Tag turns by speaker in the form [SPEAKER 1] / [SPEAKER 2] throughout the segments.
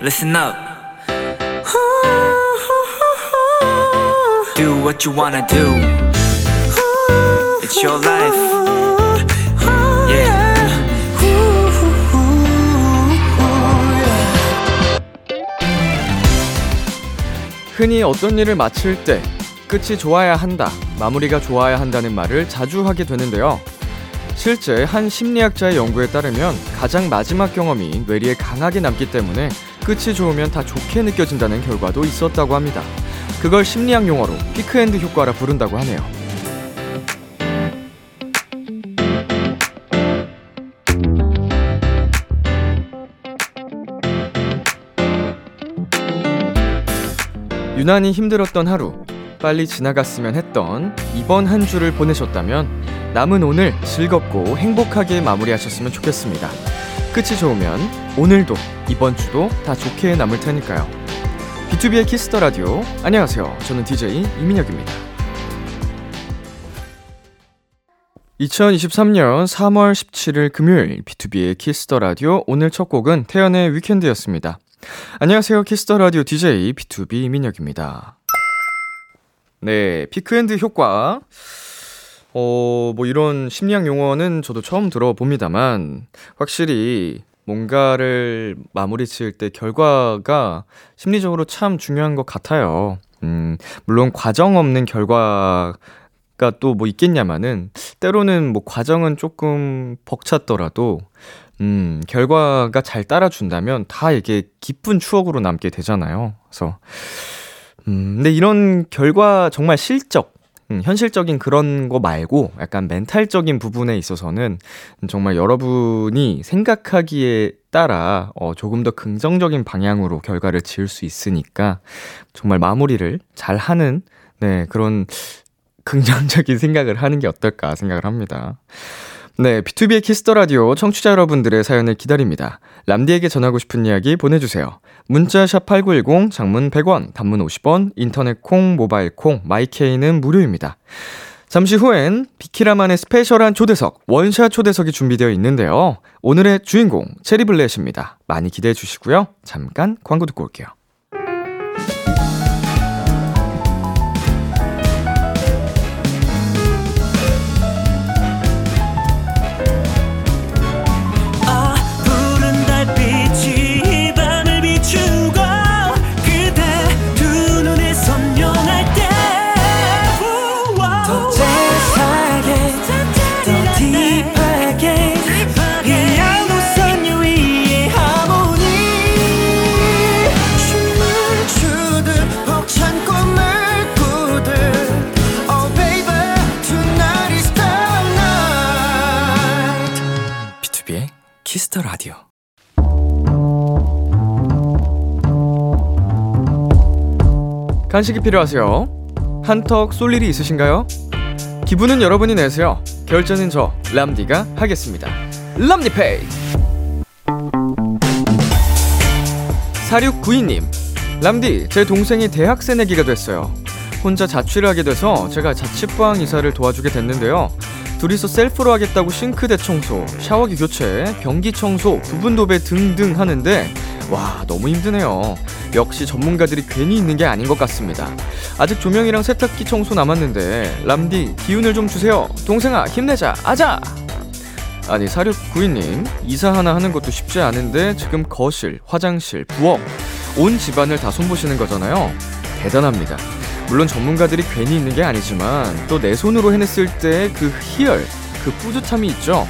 [SPEAKER 1] listen up. Do what you wanna do. It's your life. Yeah.
[SPEAKER 2] 흔히 어떤 일을 마칠 때 끝이 좋아야 한다, 마무리가 좋아야 한다는 말을 자주 하게 되는데요. 실제 한 심리학자의 연구에 따르면 가장 마지막 경험이 뇌리에 강하게 남기 때문에 끝이 좋으면 다 좋게 느껴진다는 결과도 있었다고 합니다. 그걸 심리학 용어로 peak-end 효과라 부른다고 하네요. 유난히 힘들었던 하루, 빨리 지나갔으면 했던 이번 한 주를 보내셨다면 남은 오늘 즐겁고 행복하게 마무리하셨으면 좋겠습니다. 끝이 좋으면 오늘도 이번 주도 다 좋게 남을 테니까요. 비투비의 키스 더 라디오. 안녕하세요. 저는 DJ 이민혁입니다. 2023년 3월 17일 금요일 비투비의 키스 더 라디오 오늘 첫 곡은 태연의 Weekend였습니다. 안녕하세요. 키스 더 라디오 DJ 비투비 이민혁입니다. 네, peak-end 효과. 어, 뭐 이런 심리학 용어는 저도 처음 들어봅니다만, 확실히 뭔가를 마무리 지을 때 결과가 심리적으로 참 중요한 것 같아요. 음, 물론 과정 없는 결과가 또 뭐 있겠냐마는, 때로는 뭐 과정은 조금 벅찼더라도, 음, 결과가 잘 따라준다면 다 이게 기쁜 추억으로 남게 되잖아요. 그래서, 음, 근데 이런 결과 정말 실적, 음, 현실적인 그런 거 말고 약간 멘탈적인 부분에 있어서는 정말 여러분이 생각하기에 따라 어, 조금 더 긍정적인 방향으로 결과를 지을 수 있으니까 정말 마무리를 잘 하는 네, 그런 긍정적인 생각을 하는 게 어떨까 생각을 합니다. 네, 비투비의 키스 더 라디오 청취자 여러분들의 사연을 기다립니다. 람디에게 전하고 싶은 이야기 보내주세요. 문자 샵 8910, 장문 100원, 단문 50원, 인터넷 콩, 모바일 콩, 마이케이는 무료입니다. 잠시 후엔 비키라만의 스페셜한 초대석, 원샷 초대석이 준비되어 있는데요. 오늘의 주인공, 체리블렛입니다. 많이 기대해 주시고요. 잠깐 광고 듣고 올게요. 키스 더 라디오. 간식이 필요하세요? 한턱 쏠 일이 있으신가요? 기분은 여러분이 내세요. 결제는 저 람디가 하겠습니다. 람디페이. 4692님, 람디, 제 동생이 대학 새내기가 됐어요. 혼자 자취를 하게 돼서 제가 자취방 이사를 도와주게 됐는데요. 둘이서 셀프로 하겠다고 싱크대 청소, 샤워기 교체, 변기 청소, 부분 도배 등등 하는데 와 너무 힘드네요. 역시 전문가들이 괜히 있는 게 아닌 것 같습니다. 아직 조명이랑 세탁기 청소 남았는데 람디 기운을 좀 주세요. 동생아 힘내자. 아자. 아니 4692님 이사 하나 하는 것도 쉽지 않은데 지금 거실, 화장실, 부엌 온 집안을 다 손보시는 거잖아요. 대단합니다. 물론 전문가들이 괜히 있는 게 아니지만 또 내 손으로 해냈을 때 그 희열, 그 뿌듯함이 있죠.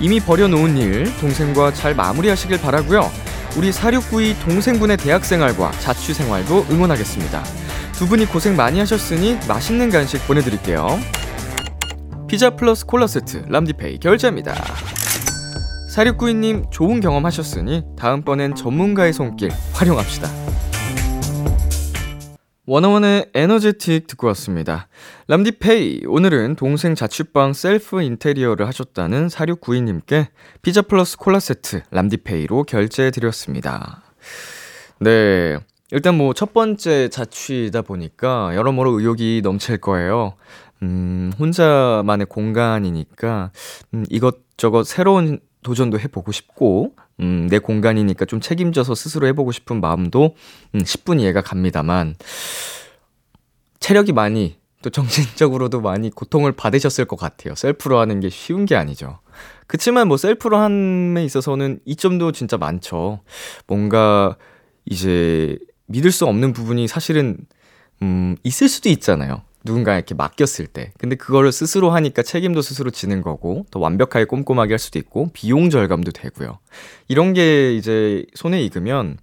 [SPEAKER 2] 이미 버려놓은 일 동생과 잘 마무리하시길 바라고요. 우리 4692 동생분의 대학 생활과 자취 생활도 응원하겠습니다. 두 분이 고생 많이 하셨으니 맛있는 간식 보내드릴게요. 피자 플러스 콜라 세트 람디페이 결제입니다. 4692님 좋은 경험 하셨으니 다음번엔 전문가의 손길 활용합시다. 워너원의 Energetic 듣고 왔습니다. 람디페이, 오늘은 동생 자취방 셀프 인테리어를 하셨다는 4692님께 피자 플러스 콜라 세트 람디페이로 결제해드렸습니다. 네. 일단 뭐 첫 번째 자취다 보니까 여러모로 의욕이 넘칠 거예요. 음, 혼자만의 공간이니까, 음, 이것저것 새로운 도전도 해보고 싶고, 음, 내 공간이니까 좀 책임져서 스스로 해보고 싶은 마음도, 음, 10분 이해가 갑니다만, 체력이 많이, 또 정신적으로도 많이 고통을 받으셨을 것 같아요. 셀프로 하는 게 쉬운 게 아니죠. 그치만 뭐 셀프로 함에 있어서는 이점도 진짜 많죠. 뭔가, 이제, 믿을 수 없는 부분이 사실은, 음, 있을 수도 있잖아요. 누군가에게 맡겼을 때. 근데 그거를 스스로 하니까 책임도 스스로 지는 거고, 더 완벽하게 꼼꼼하게 할 수도 있고, 비용 절감도 되고요. 이런 게 이제 손에 익으면,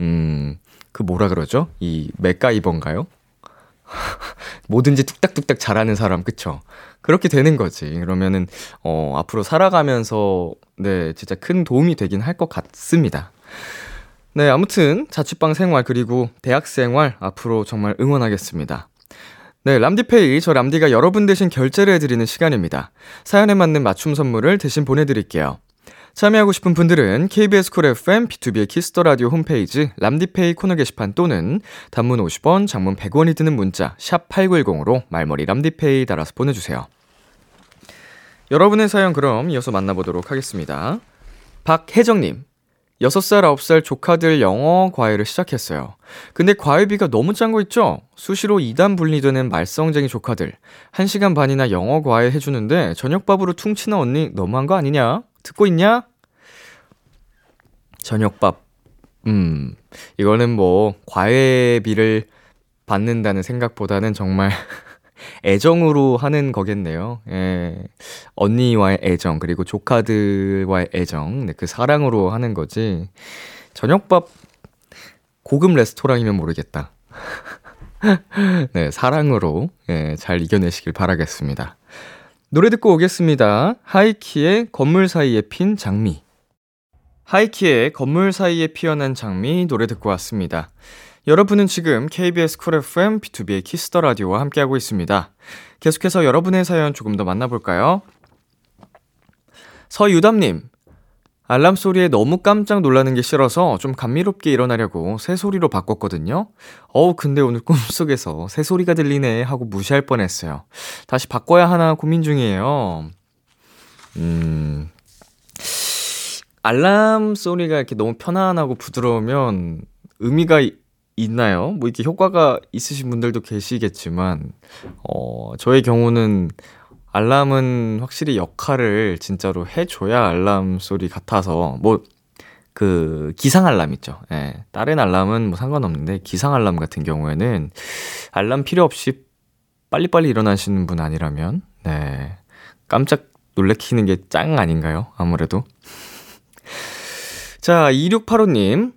[SPEAKER 2] 음, 그 뭐라 그러죠? 이 맥가이버인가요? 뭐든지 뚝딱뚝딱 잘하는 사람, 그쵸? 그렇게 되는 거지. 그러면은, 어, 앞으로 살아가면서, 네, 진짜 큰 도움이 되긴 할 것 같습니다. 네, 아무튼, 자취방 생활, 그리고 대학 생활, 앞으로 정말 응원하겠습니다. 네, 람디페이, 저 람디가 여러분 대신 결제를 해드리는 시간입니다. 사연에 맞는 맞춤 선물을 대신 보내드릴게요. 참여하고 싶은 분들은 KBS 쿨 FM 비투비의 키스 더 라디오 홈페이지 람디페이 코너 게시판 또는 단문 50원, 장문 100원이 드는 문자 샵 8910으로 말머리 람디페이 달아서 보내 주세요. 여러분의 사연 그럼 이어서 만나 보도록 하겠습니다. 박혜정 님, 6살, 9살 조카들 영어 과외를 시작했어요. 근데 과외비가 너무 짠 거 있죠? 수시로 2단 분리되는 말썽쟁이 조카들. 1시간 반이나 영어 과외 해주는데 저녁밥으로 퉁치는 언니 너무한 거 아니냐? 듣고 있냐? 저녁밥. 음, 이거는 뭐, 과외비를 받는다는 생각보다는 정말 애정으로 하는 거겠네요. 예. 언니와의 애정, 그리고 조카들과의 애정, 네, 그 사랑으로 하는 거지. 저녁밥 고급 레스토랑이면 모르겠다. 네, 사랑으로, 예, 잘 이겨내시길 바라겠습니다. 노래 듣고 오겠습니다. 하이키의 건물 사이에 핀 장미. 하이키의 건물 사이에 피어난 장미 노래 듣고 왔습니다. 여러분은 지금 KBS 쿨 FM BTOB의 키스 더 라디오와 함께하고 있습니다. 계속해서 여러분의 사연 조금 더 만나볼까요? 서유담님, 알람 소리에 너무 깜짝 놀라는 게 싫어서 좀 감미롭게 일어나려고 새소리로 바꿨거든요. 어우, 근데 오늘 꿈속에서 새소리가 들리네 하고 무시할 뻔했어요. 다시 바꿔야 하나 고민 중이에요. 음, 알람 소리가 이렇게 너무 편안하고 부드러우면 의미가 있나요? 뭐 이렇게 효과가 있으신 분들도 계시겠지만, 어, 저의 경우는 알람은 확실히 역할을 진짜로 해줘야 알람 소리 같아서, 뭐, 그, 기상 알람 있죠. 예. 다른 알람은 뭐 상관없는데, 기상 알람 같은 경우에는 알람 필요 없이 빨리빨리 일어나시는 분 아니라면, 네. 깜짝 놀래키는 게 짱 아닌가요? 아무래도. 자, 2685님.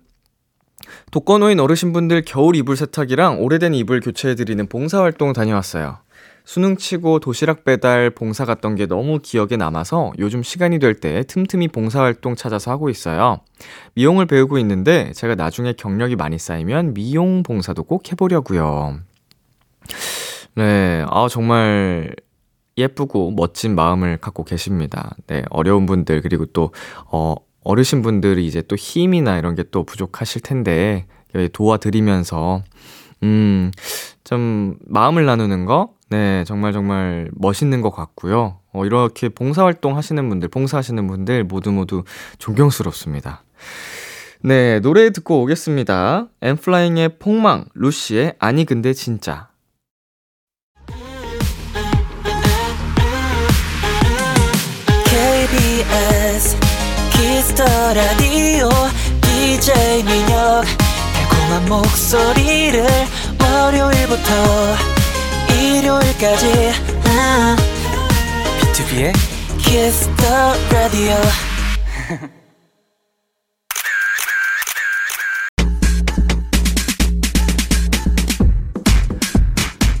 [SPEAKER 2] 독거노인 어르신분들 겨울 이불 세탁이랑 오래된 이불 교체해드리는 봉사활동 다녀왔어요. 수능 치고 도시락 배달 봉사 갔던 게 너무 기억에 남아서 요즘 시간이 될 때 틈틈이 봉사활동 찾아서 하고 있어요. 미용을 배우고 있는데 제가 나중에 경력이 많이 쌓이면 미용 봉사도 꼭 해보려고요. 네, 아, 정말 예쁘고 멋진 마음을 갖고 계십니다. 네, 어려운 분들, 그리고 또, 어, 어르신분들이 이제 또 힘이나 이런 게 또 부족하실 텐데, 도와드리면서, 음, 좀, 마음을 나누는 거, 네, 정말 정말 멋있는 것 같고요. 어, 이렇게 봉사활동 하시는 분들, 봉사하시는 분들 모두 모두 존경스럽습니다. 네, 노래 듣고 오겠습니다. 엠플라잉의 폭망, 루시의 아니 근데 진짜.
[SPEAKER 1] 키스 더 라디오 DJ 민혁 달콤한 목소리를 월요일부터 일요일까지. 아,
[SPEAKER 3] BTOB의
[SPEAKER 1] 키스 더 라디오.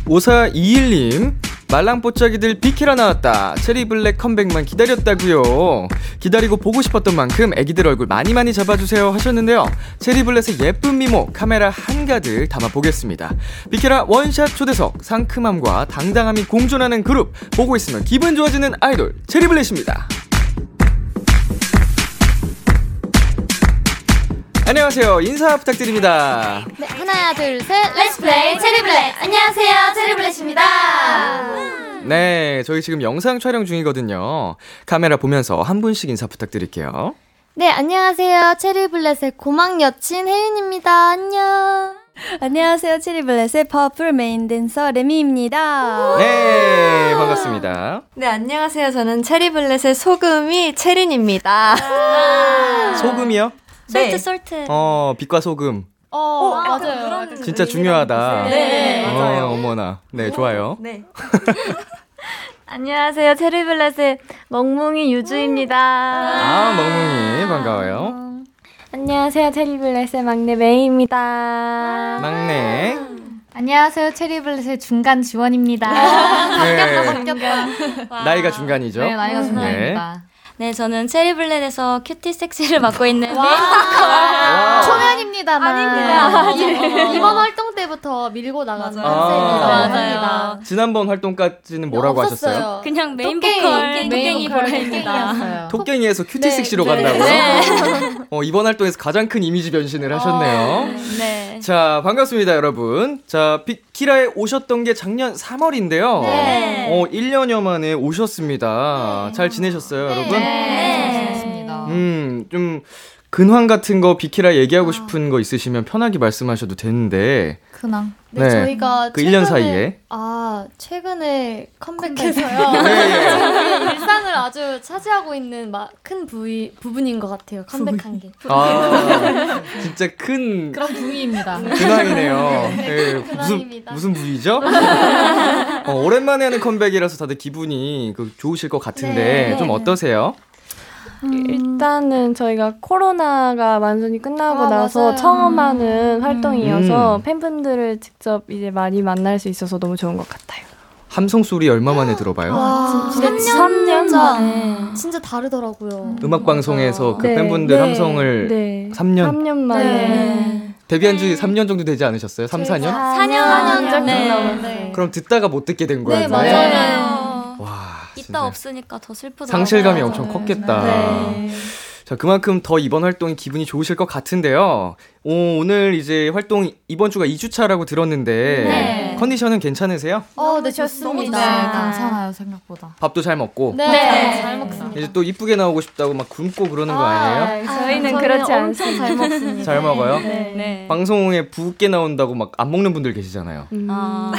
[SPEAKER 2] 5421님, 말랑뽀짝이들 비키라 나왔다. 체리블렛 컴백만 기다렸다고요 기다리고 보고 싶었던 만큼 애기들 얼굴 많이 많이 잡아주세요 하셨는데요. 체리블렛의 예쁜 미모 카메라 한가득 담아보겠습니다. 비키라 원샷 초대석 상큼함과 당당함이 공존하는 그룹 보고 있으면 기분 좋아지는 아이돌 체리블렛입니다. 안녕하세요. 인사 부탁드립니다.
[SPEAKER 4] 네, 하나, 둘, 셋. Let's play 체리블렛. 안녕하세요, 체리블렛입니다.
[SPEAKER 2] 네, 저희 지금 영상 촬영 중이거든요. 카메라 보면서 한 분씩 인사 부탁드릴게요.
[SPEAKER 4] 네, 안녕하세요. 체리블렛의 고막 여친 혜윤입니다. 안녕.
[SPEAKER 5] 안녕하세요. 체리블렛의 purple 메인 댄서 레미입니다.
[SPEAKER 2] 네, 반갑습니다.
[SPEAKER 5] 네, 안녕하세요. 저는 체리블렛의 소금이 체린입니다.
[SPEAKER 2] 소금이요?
[SPEAKER 4] salt,
[SPEAKER 5] 네.
[SPEAKER 4] salt.
[SPEAKER 2] 어, 빛과 소금.
[SPEAKER 4] 어, 맞아요.
[SPEAKER 2] 진짜 중요하다.
[SPEAKER 5] 네,
[SPEAKER 2] 어,
[SPEAKER 5] 맞아요.
[SPEAKER 2] 어머나. 네, 좋아요.
[SPEAKER 5] 네.
[SPEAKER 4] 안녕하세요. 체리블렛의 멍뭉이 유주입니다.
[SPEAKER 2] 아, 멍뭉이. 반가워요.
[SPEAKER 4] 안녕하세요. 체리블렛의 막내 메이입니다.
[SPEAKER 2] 막내.
[SPEAKER 4] 안녕하세요. 체리블렛의 중간 지원입니다.
[SPEAKER 2] 네. 나이가 중간이죠.
[SPEAKER 4] 네, 나이가
[SPEAKER 2] 중간입니다.
[SPEAKER 4] 네, 저는 체리블렛에서 cutie sexy를 맡고 있는
[SPEAKER 2] 와.
[SPEAKER 4] 초면입니다만.
[SPEAKER 5] 아닙니다.
[SPEAKER 4] 이- 이번 활동 때부터 밀고 나가서
[SPEAKER 2] 맞아요.
[SPEAKER 4] 컨셉입니다.
[SPEAKER 5] 맞아요.
[SPEAKER 2] 지난번 활동까지는 뭐라고 하셨어요?
[SPEAKER 5] 그냥 메인
[SPEAKER 4] 토깽이,
[SPEAKER 5] 보컬
[SPEAKER 4] 메인
[SPEAKER 5] 토깽이
[SPEAKER 4] 보컬
[SPEAKER 5] 보라입니다.
[SPEAKER 4] 토깽이였어요.
[SPEAKER 2] 토깽이에서 cutie
[SPEAKER 4] 네,
[SPEAKER 2] sexy로
[SPEAKER 4] 네.
[SPEAKER 2] 간다고요? 어, 이번 활동에서 가장 큰 이미지 변신을 하셨네요.
[SPEAKER 5] 네.
[SPEAKER 2] 자, 반갑습니다, 여러분. 자, 비키라에 오셨던 게 작년 3월인데요.
[SPEAKER 4] 네.
[SPEAKER 2] 어, 1년여 만에 오셨습니다. 잘 지내셨어요, 여러분?
[SPEAKER 4] 네.
[SPEAKER 2] 음, 좀 근황 같은 거 비키라 얘기하고 싶은 거 있으시면 편하게 말씀하셔도 되는데.
[SPEAKER 4] 근황.
[SPEAKER 2] 네,
[SPEAKER 4] 네, 저희가
[SPEAKER 2] 그 1년
[SPEAKER 4] 최근에-
[SPEAKER 2] 사이에.
[SPEAKER 4] 아 최근에 컴백해서요.
[SPEAKER 2] 네,
[SPEAKER 4] 우리 일상을 아주 차지하고 있는 막큰 부위 부분인 것 같아요. 컴백한 게.
[SPEAKER 2] 아, 진짜 큰
[SPEAKER 4] 그런 부위입니다.
[SPEAKER 2] 근황이네요. 네, 무슨,
[SPEAKER 4] 근황입니다.
[SPEAKER 2] 무슨 부위죠? 어, 오랜만에 하는 컴백이라서 다들 기분이 그 좋으실 것 같은데,
[SPEAKER 4] 네.
[SPEAKER 2] 좀 어떠세요?
[SPEAKER 5] 일단은 저희가 코로나가 완전히 끝나고
[SPEAKER 4] 아,
[SPEAKER 5] 나서
[SPEAKER 4] 맞아요.
[SPEAKER 5] 처음 하는 활동이어서
[SPEAKER 2] 음.
[SPEAKER 5] 팬분들을 직접 이제 많이 만날 수 있어서 너무 좋은 것 같아요.
[SPEAKER 2] 함성 소리 얼마 만에 들어봐요?
[SPEAKER 4] 와,
[SPEAKER 5] 진짜
[SPEAKER 4] 3년
[SPEAKER 5] 진짜
[SPEAKER 4] 만에 진짜 다르더라고요.
[SPEAKER 2] 음악 방송에서 그
[SPEAKER 5] 네,
[SPEAKER 2] 팬분들
[SPEAKER 5] 네,
[SPEAKER 2] 함성을
[SPEAKER 5] 네.
[SPEAKER 2] 3년
[SPEAKER 5] 3년 만에
[SPEAKER 4] 네.
[SPEAKER 2] 데뷔한 지 3년 정도 되지 않으셨어요? 3, 4년?
[SPEAKER 4] 4년
[SPEAKER 5] 조금
[SPEAKER 4] 네.
[SPEAKER 5] 넘었어요.
[SPEAKER 2] 그럼 듣다가 못 듣게 된 거예요.
[SPEAKER 4] 네, 맞아요.
[SPEAKER 2] 와,
[SPEAKER 4] 이따
[SPEAKER 2] 진짜
[SPEAKER 4] 없으니까 더 슬프더라고요.
[SPEAKER 2] 상실감이 엄청 컸겠다.
[SPEAKER 5] 네.
[SPEAKER 2] 자, 그만큼 더 이번 활동이 기분이 좋으실 것 같은데요. 오, 오늘 이제 활동 이번 주가 2주차라고 들었는데
[SPEAKER 4] 네.
[SPEAKER 2] 컨디션은 괜찮으세요?
[SPEAKER 4] 어, 네, 좋습니다.
[SPEAKER 6] 괜찮아요 생각보다.
[SPEAKER 2] 밥도 잘 먹고
[SPEAKER 4] 네,
[SPEAKER 5] 네.
[SPEAKER 4] 잘 먹습니다.
[SPEAKER 2] 이제 또 이쁘게 나오고 싶다고 막 굶고 그러는 거 아니에요?
[SPEAKER 5] 아, 저희는 그렇지 않습니다.
[SPEAKER 4] 잘 먹습니다.
[SPEAKER 2] 잘 먹어요?
[SPEAKER 5] 네.
[SPEAKER 6] 네.
[SPEAKER 2] 방송에 붓게 나온다고 막 안 먹는 분들 계시잖아요.
[SPEAKER 5] 음.
[SPEAKER 4] 어,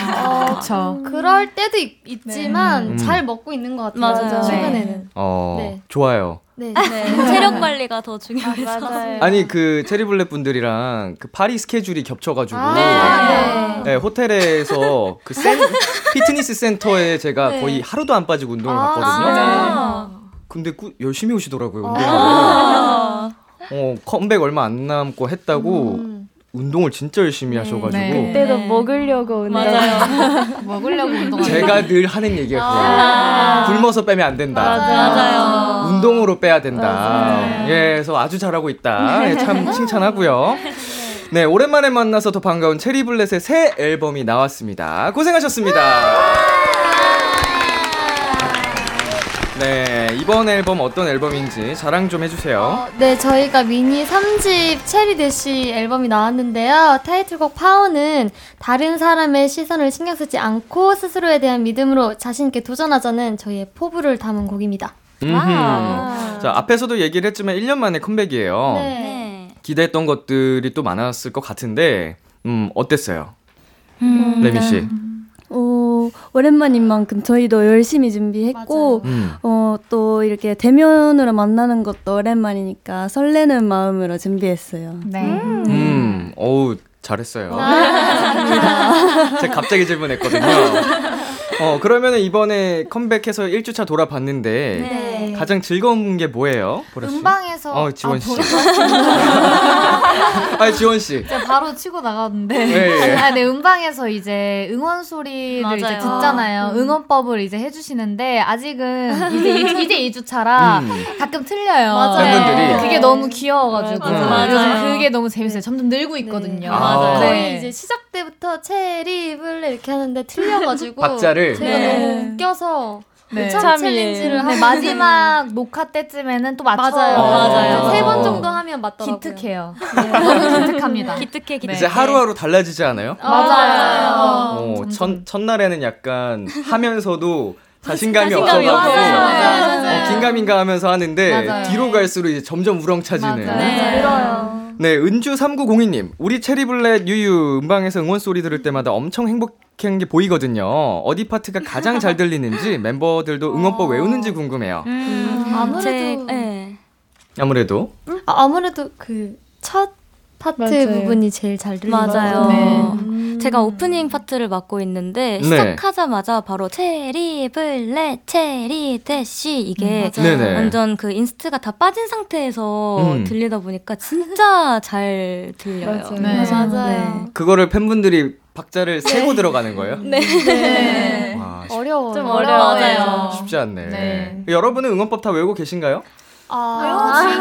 [SPEAKER 6] 그렇죠.
[SPEAKER 4] 그럴 때도 있, 지만
[SPEAKER 2] 네.
[SPEAKER 4] 잘 먹고 있는 것 같아요.
[SPEAKER 5] 맞아요.
[SPEAKER 4] 최근에는.
[SPEAKER 2] 어,
[SPEAKER 4] 네.
[SPEAKER 2] 좋아요.
[SPEAKER 4] 네.
[SPEAKER 6] 체력 관리가 더 중요해서.
[SPEAKER 5] 맞아요.
[SPEAKER 2] 아니 그 체리블렛 분들이랑 그 파리 스케줄이 겹쳐가지고
[SPEAKER 4] 아,
[SPEAKER 2] 네, 호텔에서 그 센, 피트니스 센터에 제가
[SPEAKER 4] 네.
[SPEAKER 2] 거의 하루도 안 빠지고 운동을
[SPEAKER 4] 아,
[SPEAKER 2] 갔거든요. 근데 꾸, 열심히 오시더라고요 운동을.
[SPEAKER 4] 아.
[SPEAKER 2] 어 컴백 얼마 안 남고 했다고
[SPEAKER 4] 음.
[SPEAKER 2] 운동을 진짜 열심히 하셔가지고
[SPEAKER 6] 네.
[SPEAKER 5] 그때도
[SPEAKER 6] 네.
[SPEAKER 5] 먹으려고 운동.
[SPEAKER 6] 먹으려고 운동하는
[SPEAKER 2] 제가 늘 하는 얘기가
[SPEAKER 4] 아.
[SPEAKER 2] 그거예요. 굶어서 빼면 안 된다.
[SPEAKER 6] 맞아요.
[SPEAKER 2] 운동으로 빼야 된다. 예, 그래서 아주 잘하고 있다. 예, 참 칭찬하고요. 네, 오랜만에 만나서 더 반가운 체리블렛의 새 앨범이 나왔습니다. 고생하셨습니다. 네, 이번 앨범 어떤 앨범인지 자랑 좀 해주세요.
[SPEAKER 4] 어, 네, 저희가 미니 3집 체리 대시 앨범이 나왔는데요. 타이틀곡 파워는 다른 사람의 시선을 신경 쓰지 않고 스스로에 대한 믿음으로 자신있게 도전하자는 저희의 포부를 담은 곡입니다.
[SPEAKER 2] 음흠. 자, 앞에서도 얘기를 했지만 1년 만에 컴백이에요.
[SPEAKER 4] 네.
[SPEAKER 6] 네.
[SPEAKER 2] 기대했던 것들이 또 많았을 것 같은데, 음, 어땠어요? 레미 씨.
[SPEAKER 5] 오, 오랜만인 만큼 저희도 열심히 준비했고,
[SPEAKER 2] 음.
[SPEAKER 5] 어, 또 이렇게 대면으로 만나는 것도 오랜만이니까 설레는 마음으로 준비했어요.
[SPEAKER 6] 네.
[SPEAKER 2] 음, 어우, 잘했어요.
[SPEAKER 4] 아,
[SPEAKER 2] 제가 갑자기 질문했거든요. 어, 그러면 이번에 컴백해서 1주차 돌아봤는데,
[SPEAKER 4] 네.
[SPEAKER 2] 가장 즐거운 게 뭐예요? 보라 씨?
[SPEAKER 6] 음방에서
[SPEAKER 2] 어, 지원 씨.
[SPEAKER 6] 아,
[SPEAKER 2] 아니, 지원 씨.
[SPEAKER 6] 제가 바로 치고 나가는데.
[SPEAKER 2] 네.
[SPEAKER 6] 아, 네, 음방에서 이제 응원 소리를 이제
[SPEAKER 4] 맞아요.
[SPEAKER 6] 듣잖아요. 응원법을 이제 해 주시는데 아직은 이제 이- 이제 2주차라
[SPEAKER 2] 음.
[SPEAKER 6] 가끔 틀려요.
[SPEAKER 4] 맞아요.
[SPEAKER 2] 팬분들이.
[SPEAKER 6] 그게 너무 귀여워 가지고
[SPEAKER 2] 맞아요.
[SPEAKER 6] 요즘 그게 너무 재밌어요. 점점 늘고 있거든요.
[SPEAKER 2] 아. 맞아요.
[SPEAKER 4] 거의
[SPEAKER 6] 네.
[SPEAKER 4] 이제 시작 때부터 체리 블레 이렇게 하는데 틀려 가지고
[SPEAKER 2] 박자를?
[SPEAKER 4] 제가
[SPEAKER 6] 네.
[SPEAKER 4] 너무 웃겨서
[SPEAKER 6] 네.
[SPEAKER 4] 참 챌린지를
[SPEAKER 6] 네, 마지막 녹화 때쯤에는 또 맞춰요.
[SPEAKER 4] 맞아요.
[SPEAKER 2] 어. 맞아요.
[SPEAKER 4] 세번
[SPEAKER 2] 어.
[SPEAKER 4] 정도 하면 맞더라고요.
[SPEAKER 6] 기특해요. 너무 기특합니다.
[SPEAKER 7] 기특해 기특해.
[SPEAKER 2] 이제 하루하루 달라지지 않아요?
[SPEAKER 6] 맞아요.
[SPEAKER 2] 어. 첫, 첫날에는 약간 하면서도 자신감이
[SPEAKER 7] 자신감이.
[SPEAKER 6] 맞아요, 맞아요.
[SPEAKER 2] 어, 긴가민가 하면서 하는데
[SPEAKER 6] 맞아요.
[SPEAKER 2] 뒤로 갈수록 이제 점점 우렁차지는
[SPEAKER 6] 맞아요.
[SPEAKER 7] 네.
[SPEAKER 2] 네, 은주 3902님. 우리 체리블렛 유유 음방에서 응원 소리 들을 때마다 엄청 행복 한게 보이거든요. 어디 파트가 가장 잘 들리는지 멤버들도 응원법 외우는지 궁금해요.
[SPEAKER 7] 음,
[SPEAKER 4] 아무래도-
[SPEAKER 7] 제, 네.
[SPEAKER 2] 아무래도
[SPEAKER 4] 아, 아무래도 그 첫 파트
[SPEAKER 6] 맞아요.
[SPEAKER 4] 부분이 제일 잘것
[SPEAKER 7] 맞아요.
[SPEAKER 6] 네.
[SPEAKER 4] 음.
[SPEAKER 7] 제가 오프닝 파트를 맡고 있는데
[SPEAKER 2] 네.
[SPEAKER 7] 시작하자마자 바로 체리 블렛 cherry dash 이게.
[SPEAKER 2] 네네.
[SPEAKER 7] 완전 그 inst가 다 빠진 상태에서
[SPEAKER 2] 음.
[SPEAKER 7] 들리다 보니까 진짜 잘 들려요.
[SPEAKER 6] 맞아요. 네.
[SPEAKER 4] 맞아요.
[SPEAKER 2] 그거를 팬분들이 박자를 세고 들어가는 거예요?
[SPEAKER 7] 네.
[SPEAKER 6] 네.
[SPEAKER 2] 와, 쉽-
[SPEAKER 4] 어려워요.
[SPEAKER 7] 좀 어려워요.
[SPEAKER 6] 맞아요.
[SPEAKER 2] 쉽지 않네.
[SPEAKER 6] 네.
[SPEAKER 2] 여러분은 응원법 다 외우고 계신가요?
[SPEAKER 4] 아,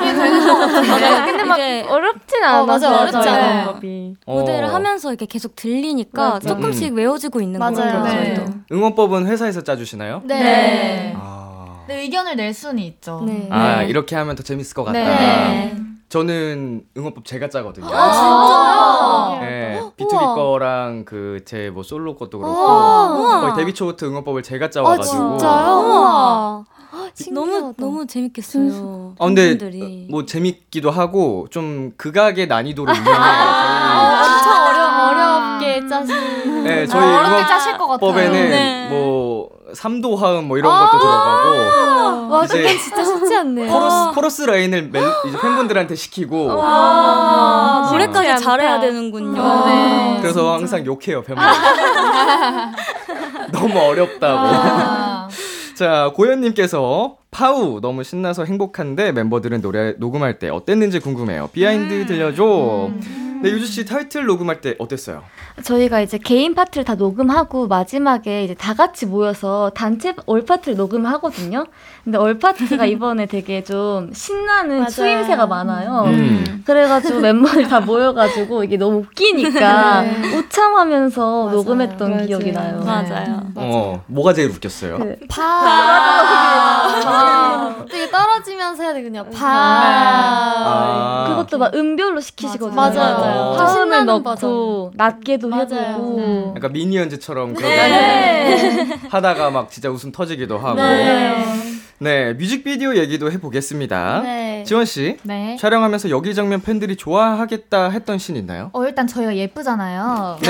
[SPEAKER 7] 근데 막
[SPEAKER 8] 어렵진
[SPEAKER 4] 어, 맞아, 어렵지 않아요.
[SPEAKER 8] 법이.
[SPEAKER 7] 무대를
[SPEAKER 2] 어.
[SPEAKER 7] 하면서 이렇게 계속 들리니까
[SPEAKER 4] 맞아.
[SPEAKER 7] 조금씩 외워지고 있는
[SPEAKER 4] 맞아요.
[SPEAKER 7] 거예요.
[SPEAKER 6] 네.
[SPEAKER 7] 저희도.
[SPEAKER 2] 응원법은 회사에서 짜주시나요?
[SPEAKER 4] 네.
[SPEAKER 6] 네.
[SPEAKER 2] 아,
[SPEAKER 6] 네, 의견을 낼 수는 있죠.
[SPEAKER 4] 네.
[SPEAKER 2] 아, 이렇게 하면 더 재밌을 것 같다.
[SPEAKER 6] 네.
[SPEAKER 2] 저는 응원법 제가 짜거든요.
[SPEAKER 4] 아, 진짜?
[SPEAKER 2] 네,
[SPEAKER 4] 우와.
[SPEAKER 2] B2B 거랑 그 제 뭐 솔로 것도 그렇고. 거의 데뷔 초부터 응원법을 제가
[SPEAKER 4] 아,
[SPEAKER 2] 짜와가지고
[SPEAKER 4] 진짜요? 우와.
[SPEAKER 7] 너무 너무 재밌겠어요.
[SPEAKER 2] 아 근데
[SPEAKER 7] 팬분들이.
[SPEAKER 2] 뭐 재밌기도 하고 좀 극악의 난이도로 유명해요.
[SPEAKER 4] 엄청 어려, 어렵게 짜신.
[SPEAKER 2] 네, 저희
[SPEAKER 6] 아, 어렵게 짜실 것 같아요.
[SPEAKER 2] 응원법에는
[SPEAKER 7] 네.
[SPEAKER 2] 뭐 삼도 화음 뭐 이런 것도 들어가고
[SPEAKER 4] 와,
[SPEAKER 2] 이제
[SPEAKER 4] 그건 진짜 쉽지 않네.
[SPEAKER 2] 코러스 코러스 라인을 멜, 이제 팬분들한테 시키고
[SPEAKER 7] 아, 노래까지. 잘해야 되는군요.
[SPEAKER 6] 네.
[SPEAKER 2] 그래서 항상 욕해요 팬분. 너무 어렵다고.
[SPEAKER 6] 아.
[SPEAKER 2] 자, 고현님께서 P.O.W 너무 신나서 행복한데 멤버들은 노래 녹음할 때 어땠는지 궁금해요. behind 들려줘. 네, 유주 씨 타이틀 녹음할 때 어땠어요?
[SPEAKER 8] 저희가 이제 개인 파트를 다 녹음하고 마지막에 이제 다 같이 모여서 단체 all 파트를 녹음하거든요. 근데 올 파트가 이번에 되게 좀 신나는
[SPEAKER 4] 맞아요.
[SPEAKER 8] 추임새가 많아요.
[SPEAKER 2] 음.
[SPEAKER 8] 그래가지고 멤버들 다 모여가지고 이게 너무 웃기니까 우참하면서
[SPEAKER 4] 맞아요.
[SPEAKER 8] 녹음했던
[SPEAKER 4] 맞아요.
[SPEAKER 8] 기억이 나요.
[SPEAKER 7] 맞아요.
[SPEAKER 2] 어, 뭐가 제일 웃겼어요?
[SPEAKER 8] 그
[SPEAKER 4] 파. 되게 떨어지면서 해야 되거든요. 파.
[SPEAKER 2] 아.
[SPEAKER 8] 그것도 막 음별로 시키시거든요.
[SPEAKER 4] 맞아요.
[SPEAKER 2] 맞아요.
[SPEAKER 8] 화음을
[SPEAKER 4] 신나는
[SPEAKER 8] 넣고
[SPEAKER 4] 버전.
[SPEAKER 8] 낮게도
[SPEAKER 4] 맞아요.
[SPEAKER 8] 해보고
[SPEAKER 2] 약간 미니언즈처럼
[SPEAKER 8] 네.
[SPEAKER 2] 하다가 막 진짜 웃음 터지기도 하고. 네.
[SPEAKER 4] 네.
[SPEAKER 2] 뮤직비디오 얘기도 해보겠습니다.
[SPEAKER 4] 네.
[SPEAKER 2] 지원 씨,
[SPEAKER 6] 네.
[SPEAKER 2] 촬영하면서 여기 장면 팬들이 좋아하겠다 했던 신 있나요?
[SPEAKER 6] 어, 일단 저희가 예쁘잖아요.
[SPEAKER 2] 네,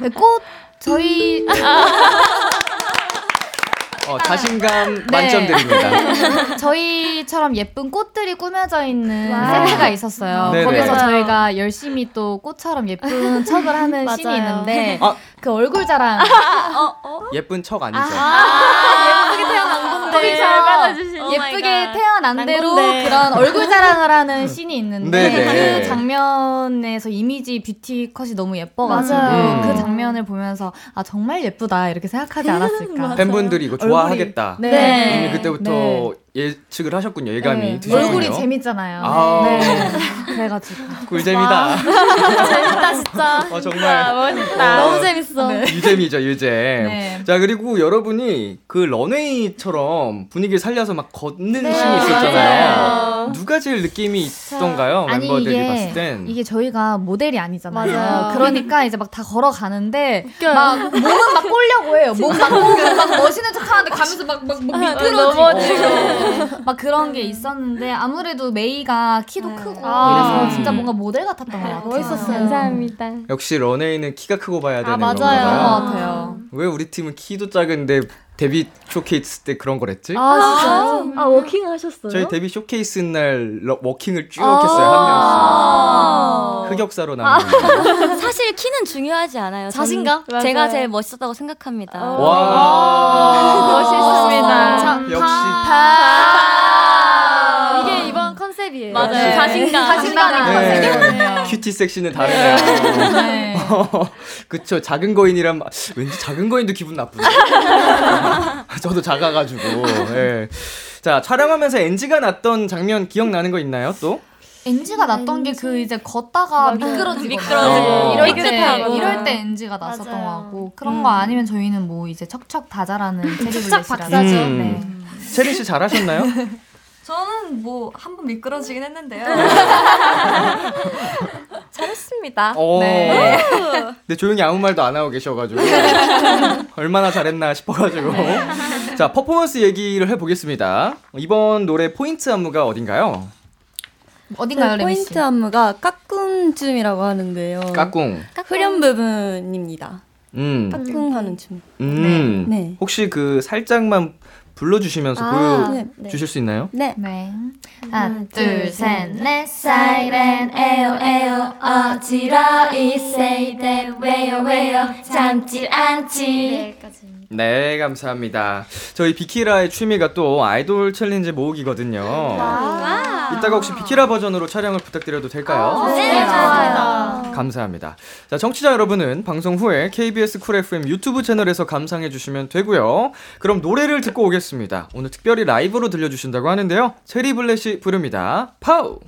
[SPEAKER 6] 네, 꽃, 저희.
[SPEAKER 2] 어, 자신감
[SPEAKER 6] 네.
[SPEAKER 2] 만점 드립니다.
[SPEAKER 6] 저희처럼 예쁜 꽃들이 꾸며져 있는 세트가 있었어요.
[SPEAKER 2] 네네.
[SPEAKER 6] 거기서
[SPEAKER 4] 맞아요.
[SPEAKER 6] 저희가 열심히 또 꽃처럼 예쁜 척을 하는 씬이
[SPEAKER 4] 맞아요.
[SPEAKER 6] 있는데
[SPEAKER 2] 아.
[SPEAKER 6] 그 얼굴 자랑
[SPEAKER 2] 예쁜 척 아니죠?
[SPEAKER 4] 예쁘게 태어난 건데.
[SPEAKER 6] 거기서. 예쁘게 태어난 대로. 그런 얼굴 자랑을 하는 씬이 있는데
[SPEAKER 2] 네네.
[SPEAKER 6] 그 장면에서 이미지 뷰티 컷이 너무 예뻐가지고
[SPEAKER 2] 맞아요.
[SPEAKER 6] 그 장면을 보면서 아 정말 예쁘다 이렇게 생각하지 않았을까.
[SPEAKER 2] 팬분들이 이거 좋아 하겠다.
[SPEAKER 6] 네.
[SPEAKER 2] 이미 그때부터
[SPEAKER 6] 네.
[SPEAKER 2] 예측을 하셨군요. 예감이
[SPEAKER 6] 네.
[SPEAKER 2] 드셨군요.
[SPEAKER 6] 얼굴이 재밌잖아요.
[SPEAKER 2] 아.
[SPEAKER 6] 네. 그래가지고
[SPEAKER 2] 꿀잼이다.
[SPEAKER 4] 재밌다, 진짜.
[SPEAKER 2] 어, 정말
[SPEAKER 8] 멋있다.
[SPEAKER 2] 어,
[SPEAKER 4] 너무 재밌어.
[SPEAKER 2] 유잼이죠, 유잼.
[SPEAKER 6] 네.
[SPEAKER 2] 자, 그리고 여러분이 그 런웨이처럼 분위기를 살려서 막 걷는
[SPEAKER 6] 네,
[SPEAKER 2] 신이 있었잖아요.
[SPEAKER 4] 맞아요.
[SPEAKER 2] 누가 제일 느낌이 있던가요?
[SPEAKER 6] 아니
[SPEAKER 2] 멤버들이
[SPEAKER 6] 이게
[SPEAKER 2] 봤을 땐.
[SPEAKER 6] 이게 저희가 모델이 아니잖아요.
[SPEAKER 4] 맞아요.
[SPEAKER 6] 그러니까 이제 막 다 걸어가는데
[SPEAKER 4] 웃겨요.
[SPEAKER 6] 막 몸은 막 꼬려고 해요. 몸막 막 멋있는 척하는데 가면서 막막 미끄러지고 막 그런 게 있었는데 아무래도 메이가 키도 크고
[SPEAKER 2] 아.
[SPEAKER 6] 이래서 진짜 뭔가 모델 같았던 것 같아요.
[SPEAKER 4] 멋있었어요.
[SPEAKER 8] 감사합니다.
[SPEAKER 2] 역시 runway는 키가 크고 봐야 되는
[SPEAKER 4] 맞아요.
[SPEAKER 6] 그런 것
[SPEAKER 2] 건가요?
[SPEAKER 6] 같아요.
[SPEAKER 2] 왜 우리 팀은 키도 작은데 데뷔 쇼케이스 때 그런 걸 했지?
[SPEAKER 4] 아, 진짜.
[SPEAKER 8] 아 워킹 하셨어요?
[SPEAKER 2] 저희 데뷔 쇼케이스 날 러- 워킹을 쭉
[SPEAKER 4] 아.
[SPEAKER 2] 했어요 한
[SPEAKER 7] 아.
[SPEAKER 2] 명씩 흑역사로 남은
[SPEAKER 7] 사실 키는 중요하지 않아요.
[SPEAKER 4] 자신감?
[SPEAKER 7] 제가
[SPEAKER 8] 맞아요.
[SPEAKER 7] 제일 멋있었다고 생각합니다.
[SPEAKER 2] 와
[SPEAKER 8] 멋있습니다.
[SPEAKER 4] 자,
[SPEAKER 2] 역시
[SPEAKER 4] 이게 이번 컨셉이에요.
[SPEAKER 7] 맞아요.
[SPEAKER 6] 네.
[SPEAKER 7] 자신감.
[SPEAKER 6] 자신감이
[SPEAKER 2] 네.
[SPEAKER 6] 컨셉이네요.
[SPEAKER 2] cutie sexy는 다르네요
[SPEAKER 6] 네.
[SPEAKER 2] 그쵸 작은 거인이란 마- 왠지 작은 거인도 기분 나쁘네 저도 작아가지고 예. 자 촬영하면서 NG가 났던 장면 기억나는 거 있나요 또?
[SPEAKER 6] NG가 났던 게 그 이제 걷다가 미끄러지고
[SPEAKER 2] 미끄러지고
[SPEAKER 6] 이럴
[SPEAKER 9] 삐끗
[SPEAKER 6] 때. 이럴 때 NG가 났었던
[SPEAKER 10] 맞아요.
[SPEAKER 6] 것 같고 그런 거 아니면 저희는 뭐 이제 척척 다자라는 체리 블렛이라는
[SPEAKER 10] 박사죠.
[SPEAKER 2] 음.
[SPEAKER 6] 네.
[SPEAKER 2] 체린 씨 잘하셨나요?
[SPEAKER 11] 저는 뭐 한 번 미끄러지긴 했는데요. 잘했습니다.
[SPEAKER 2] 오.
[SPEAKER 11] 네.
[SPEAKER 2] 근데 조용히 아무 말도 안 하고 계셔가지고 얼마나 잘했나 싶어가지고 자 퍼포먼스 얘기를 해보겠습니다. 이번 노래 포인트 안무가 어딘가요?
[SPEAKER 6] 어딘가요, 레미 씨?
[SPEAKER 5] 포인트 안무가 까꿍 춤이라고 하는데요.
[SPEAKER 2] 까꿍.
[SPEAKER 5] 후렴 부분입니다.
[SPEAKER 2] 음.
[SPEAKER 5] 까꿍 하는 춤.
[SPEAKER 2] 음.
[SPEAKER 5] 네.
[SPEAKER 2] 혹시 그 살짝만 불러주시면서
[SPEAKER 10] 아,
[SPEAKER 2] 보여주실 수 있나요?
[SPEAKER 5] 네.
[SPEAKER 6] 네. 하나, 둘, 셋, 넷.
[SPEAKER 10] 사이렌 에어 에어 어지러이 say that 왜요 왜요 참질 않지
[SPEAKER 2] 네, 감사합니다. 저희 비키라의 취미가 또 아이돌 challenge 모으기거든요. 이따가 혹시 비키라 버전으로 촬영을 부탁드려도 될까요?
[SPEAKER 10] 네 좋아요
[SPEAKER 2] 감사합니다. 자, 청취자 여러분은 방송 후에 KBS 쿨 FM 유튜브 채널에서 감상해 주시면 되고요. 그럼 노래를 듣고 오겠습니다. 오늘 특별히 라이브로 들려주신다고 하는데요. 체리 블렛이 부릅니다. P.O.W!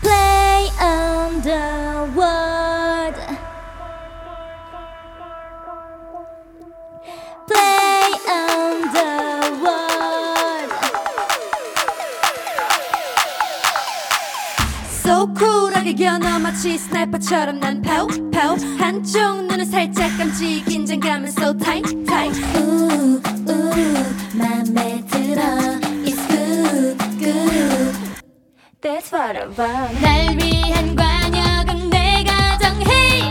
[SPEAKER 10] Play on the world Play on the world
[SPEAKER 12] Cool하게 겨눠 마치 스나이퍼처럼 난 파우 한쪽 눈은 살짝 감지 긴장감은 so tight tight
[SPEAKER 10] ooh, 맘에 들어 It's good, good That's what I want 날 위한 관역은 내가 정해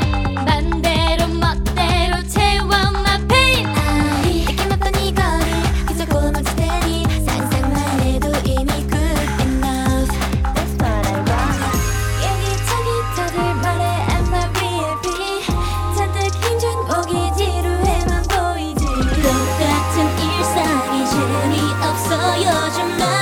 [SPEAKER 10] 일상이 재미없어 요즘만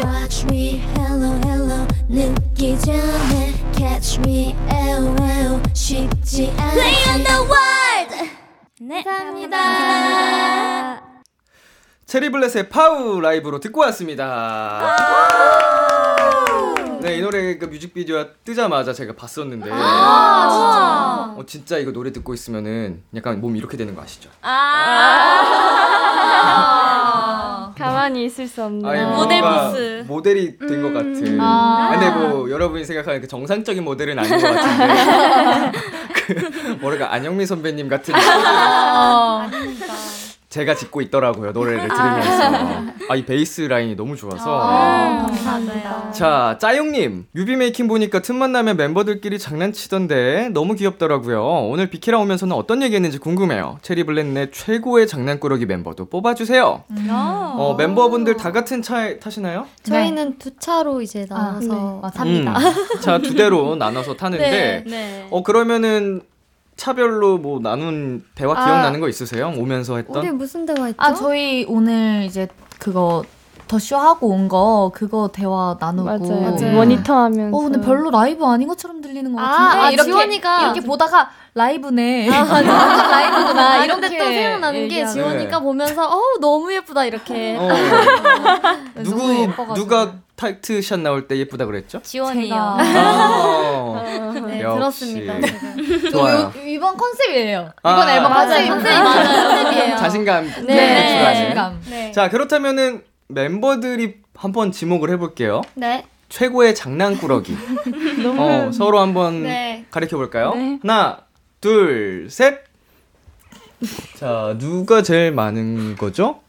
[SPEAKER 10] Watch me hello hello 늦기 전에 catch me LOL 쉽지 않아 Play on the world 네 감사합니다
[SPEAKER 2] 체리블렛의 파우 라이브로 듣고 왔습니다. 네, 이 노래 그 뮤직비디오가 뜨자마자 제가 봤었는데. 어, 진짜 이거 노래 듣고 있으면은 약간 몸이 이렇게 되는 거 아시죠?
[SPEAKER 9] 가만히 있을 수 없는
[SPEAKER 2] 아니,
[SPEAKER 11] 모델 포스.
[SPEAKER 2] 모델이 된것 같은.
[SPEAKER 6] 아.
[SPEAKER 2] 근데 뭐 여러분이 생각하는 그 정상적인 모델은 아닌 것 같은데. 그 뭐랄까 안영미 선배님 같은.
[SPEAKER 6] 어.
[SPEAKER 2] 제가 짓고 있더라고요 노래를 들으면서. 아이 베이스 라인이 너무 좋아서.
[SPEAKER 4] 아, 감사합니다.
[SPEAKER 2] 자 짜용님. 뮤비 making 보니까 틈만 나면 멤버들끼리 장난치던데 너무 귀엽더라고요. 오늘 비키라 오면서는 어떤 얘기했는지 궁금해요. 체리블렛의 최고의 장난꾸러기 멤버도 뽑아주세요. 어, 멤버분들 다 같은 차에 타시나요?
[SPEAKER 4] 저희는 두 차로 이제
[SPEAKER 6] 아,
[SPEAKER 4] 나와서
[SPEAKER 6] 네,
[SPEAKER 4] 삽니다.
[SPEAKER 2] 음, 자두 대로 나눠서 타는데.
[SPEAKER 4] 네, 네.
[SPEAKER 2] 어 그러면은 차별로 뭐 나눈 대화
[SPEAKER 6] 아.
[SPEAKER 2] 기억나는 거 있으세요? 오면서 했던?
[SPEAKER 4] 우리 무슨 대화 했죠?
[SPEAKER 6] 아 저희 오늘 이제 그거 더쇼 하고 온 거 그거 대화 나누고
[SPEAKER 7] 맞아요.
[SPEAKER 4] 맞아요.
[SPEAKER 7] 모니터 하면서.
[SPEAKER 6] 어 근데 별로 라이브 아닌 것처럼 들리는 것
[SPEAKER 4] 아,
[SPEAKER 6] 같은데
[SPEAKER 4] 아,
[SPEAKER 6] 이렇게
[SPEAKER 4] 지원이가-
[SPEAKER 6] 이렇게 보다가 라이브네
[SPEAKER 4] 아, 맞아.
[SPEAKER 6] 라이브구나
[SPEAKER 4] 아, 근데 또 생각나는 게. 지원이가 보면서 어우 너무 예쁘다 이렇게
[SPEAKER 2] 어. 누구. 누가 tight shot 나올 때 예쁘다 그랬죠?
[SPEAKER 4] 지원이요.
[SPEAKER 2] 아,
[SPEAKER 4] 네
[SPEAKER 2] 역시.
[SPEAKER 4] 들었습니다. 제가.
[SPEAKER 2] 좋아요.
[SPEAKER 6] 이- 이번 컨셉이에요
[SPEAKER 2] 아,
[SPEAKER 6] 이번 앨범. 컨셉
[SPEAKER 4] 컨셉이. 컨셉이에요.
[SPEAKER 2] 자신감
[SPEAKER 4] 네.
[SPEAKER 2] 표출하는.
[SPEAKER 6] 자신감
[SPEAKER 4] 네.
[SPEAKER 2] 자 그렇다면은 멤버들이 한번 지목을 해볼게요.
[SPEAKER 4] 네.
[SPEAKER 2] 최고의 장난꾸러기. 어, 서로 한번
[SPEAKER 4] 네.
[SPEAKER 2] 가르쳐 볼까요?
[SPEAKER 7] 네.
[SPEAKER 2] 하나, 둘, 셋. 자 누가 제일 많은 거죠?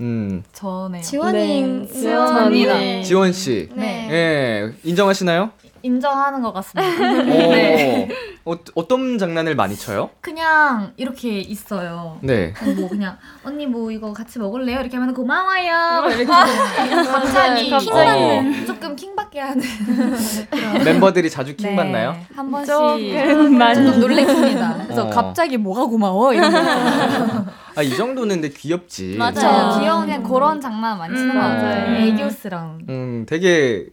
[SPEAKER 2] 음
[SPEAKER 6] 저네요
[SPEAKER 4] 지원이
[SPEAKER 7] 네,
[SPEAKER 6] 지원이랑.
[SPEAKER 4] 네.
[SPEAKER 2] 지원 씨.
[SPEAKER 4] 네.
[SPEAKER 2] 예 인정하시나요?
[SPEAKER 6] 인정하는 것 같습니다
[SPEAKER 2] 네. 어, 어떤 장난을 많이 쳐요?
[SPEAKER 6] 그냥 이렇게 있어요
[SPEAKER 2] 네.
[SPEAKER 6] 뭐 그냥 언니 뭐 이거 같이 먹을래요? 이렇게 하면 고마워요. 이렇게 갑자기
[SPEAKER 7] 갑자기.
[SPEAKER 6] 킹받는 조금 킹받게 하는
[SPEAKER 2] 멤버들이 자주 킹
[SPEAKER 6] 네,
[SPEAKER 2] 받나요?
[SPEAKER 6] 한 번씩
[SPEAKER 7] 조금
[SPEAKER 6] 놀래킵니다. 그래서
[SPEAKER 2] 어.
[SPEAKER 6] 갑자기 뭐가 고마워 이런.
[SPEAKER 2] 아 이 정도는 근데 귀엽지.
[SPEAKER 4] 맞아요.
[SPEAKER 6] 저 귀여운 그냥 그런 장난 많이 치는
[SPEAKER 7] 음,
[SPEAKER 6] 것 같아요.
[SPEAKER 7] 맞아요.
[SPEAKER 6] 애교스러운.
[SPEAKER 2] 음 되게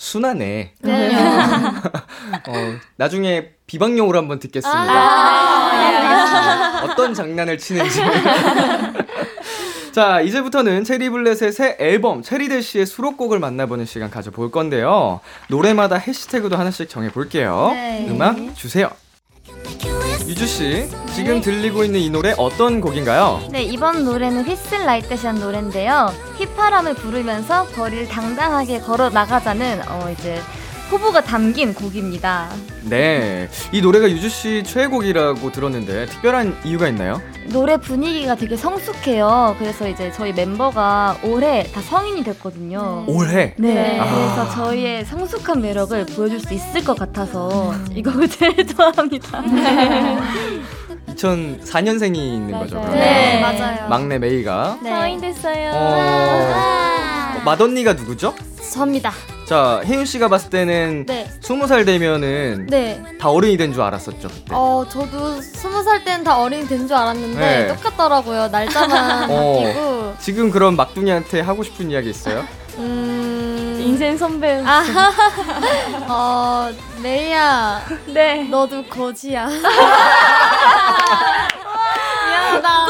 [SPEAKER 2] 순하네.
[SPEAKER 4] 네.
[SPEAKER 2] 어, 나중에 비방용으로 한번 듣겠습니다.
[SPEAKER 4] 아,
[SPEAKER 2] 어떤 장난을 치는지. 자, 이제부터는 체리블렛의 새 앨범 체리대시의 수록곡을 만나보는 시간 가져볼 건데요. 노래마다 해시태그도 하나씩 정해볼게요.
[SPEAKER 4] 네.
[SPEAKER 2] 음악 주세요. 유주 씨, 지금 들리고 있는 이 노래 어떤 곡인가요?
[SPEAKER 7] 네, 이번 노래는 휘슬 라이트시한 노래인데요. 휘파람을 부르면서 거리를 당당하게 걸어 나가자는 어 이제 포부가 담긴 곡입니다.
[SPEAKER 2] 네, 이 노래가 유주 씨 최애곡이라고 들었는데 특별한 이유가 있나요?
[SPEAKER 7] 노래 분위기가 되게 성숙해요. 그래서 이제 저희 멤버가 올해 다 성인이 됐거든요.
[SPEAKER 2] 올해.
[SPEAKER 7] 네,
[SPEAKER 4] 네.
[SPEAKER 7] 그래서
[SPEAKER 2] 아.
[SPEAKER 7] 저희의 성숙한 매력을 보여줄 수 있을 것 같아서 이 곡을 제일 좋아합니다.
[SPEAKER 2] 2004년생이 있는 거죠.
[SPEAKER 7] 맞아요.
[SPEAKER 2] 그러면.
[SPEAKER 4] 네, 맞아요.
[SPEAKER 2] 막내 메이가.
[SPEAKER 4] 네.
[SPEAKER 7] 성인 됐어요.
[SPEAKER 2] 어, 맏언니가 누구죠?
[SPEAKER 4] 접니다.
[SPEAKER 2] 자, 혜윤 씨가 봤을 때는
[SPEAKER 4] 네.
[SPEAKER 2] 스무 살 되면은
[SPEAKER 4] 네.
[SPEAKER 2] 다 어른이 된 줄 알았었죠 그때.
[SPEAKER 4] 어, 저도 스무 살 때는 다 어른이 된 줄 알았는데
[SPEAKER 2] 네.
[SPEAKER 4] 똑같더라고요. 날짜만
[SPEAKER 2] 어.
[SPEAKER 4] 바뀌고.
[SPEAKER 2] 지금 그럼 막둥이한테 하고 싶은 이야기 있어요?
[SPEAKER 4] 음.
[SPEAKER 7] 인생 선배.
[SPEAKER 4] 아, 어, 레이야,
[SPEAKER 7] 네.
[SPEAKER 4] 너도 거지야. 미안하다.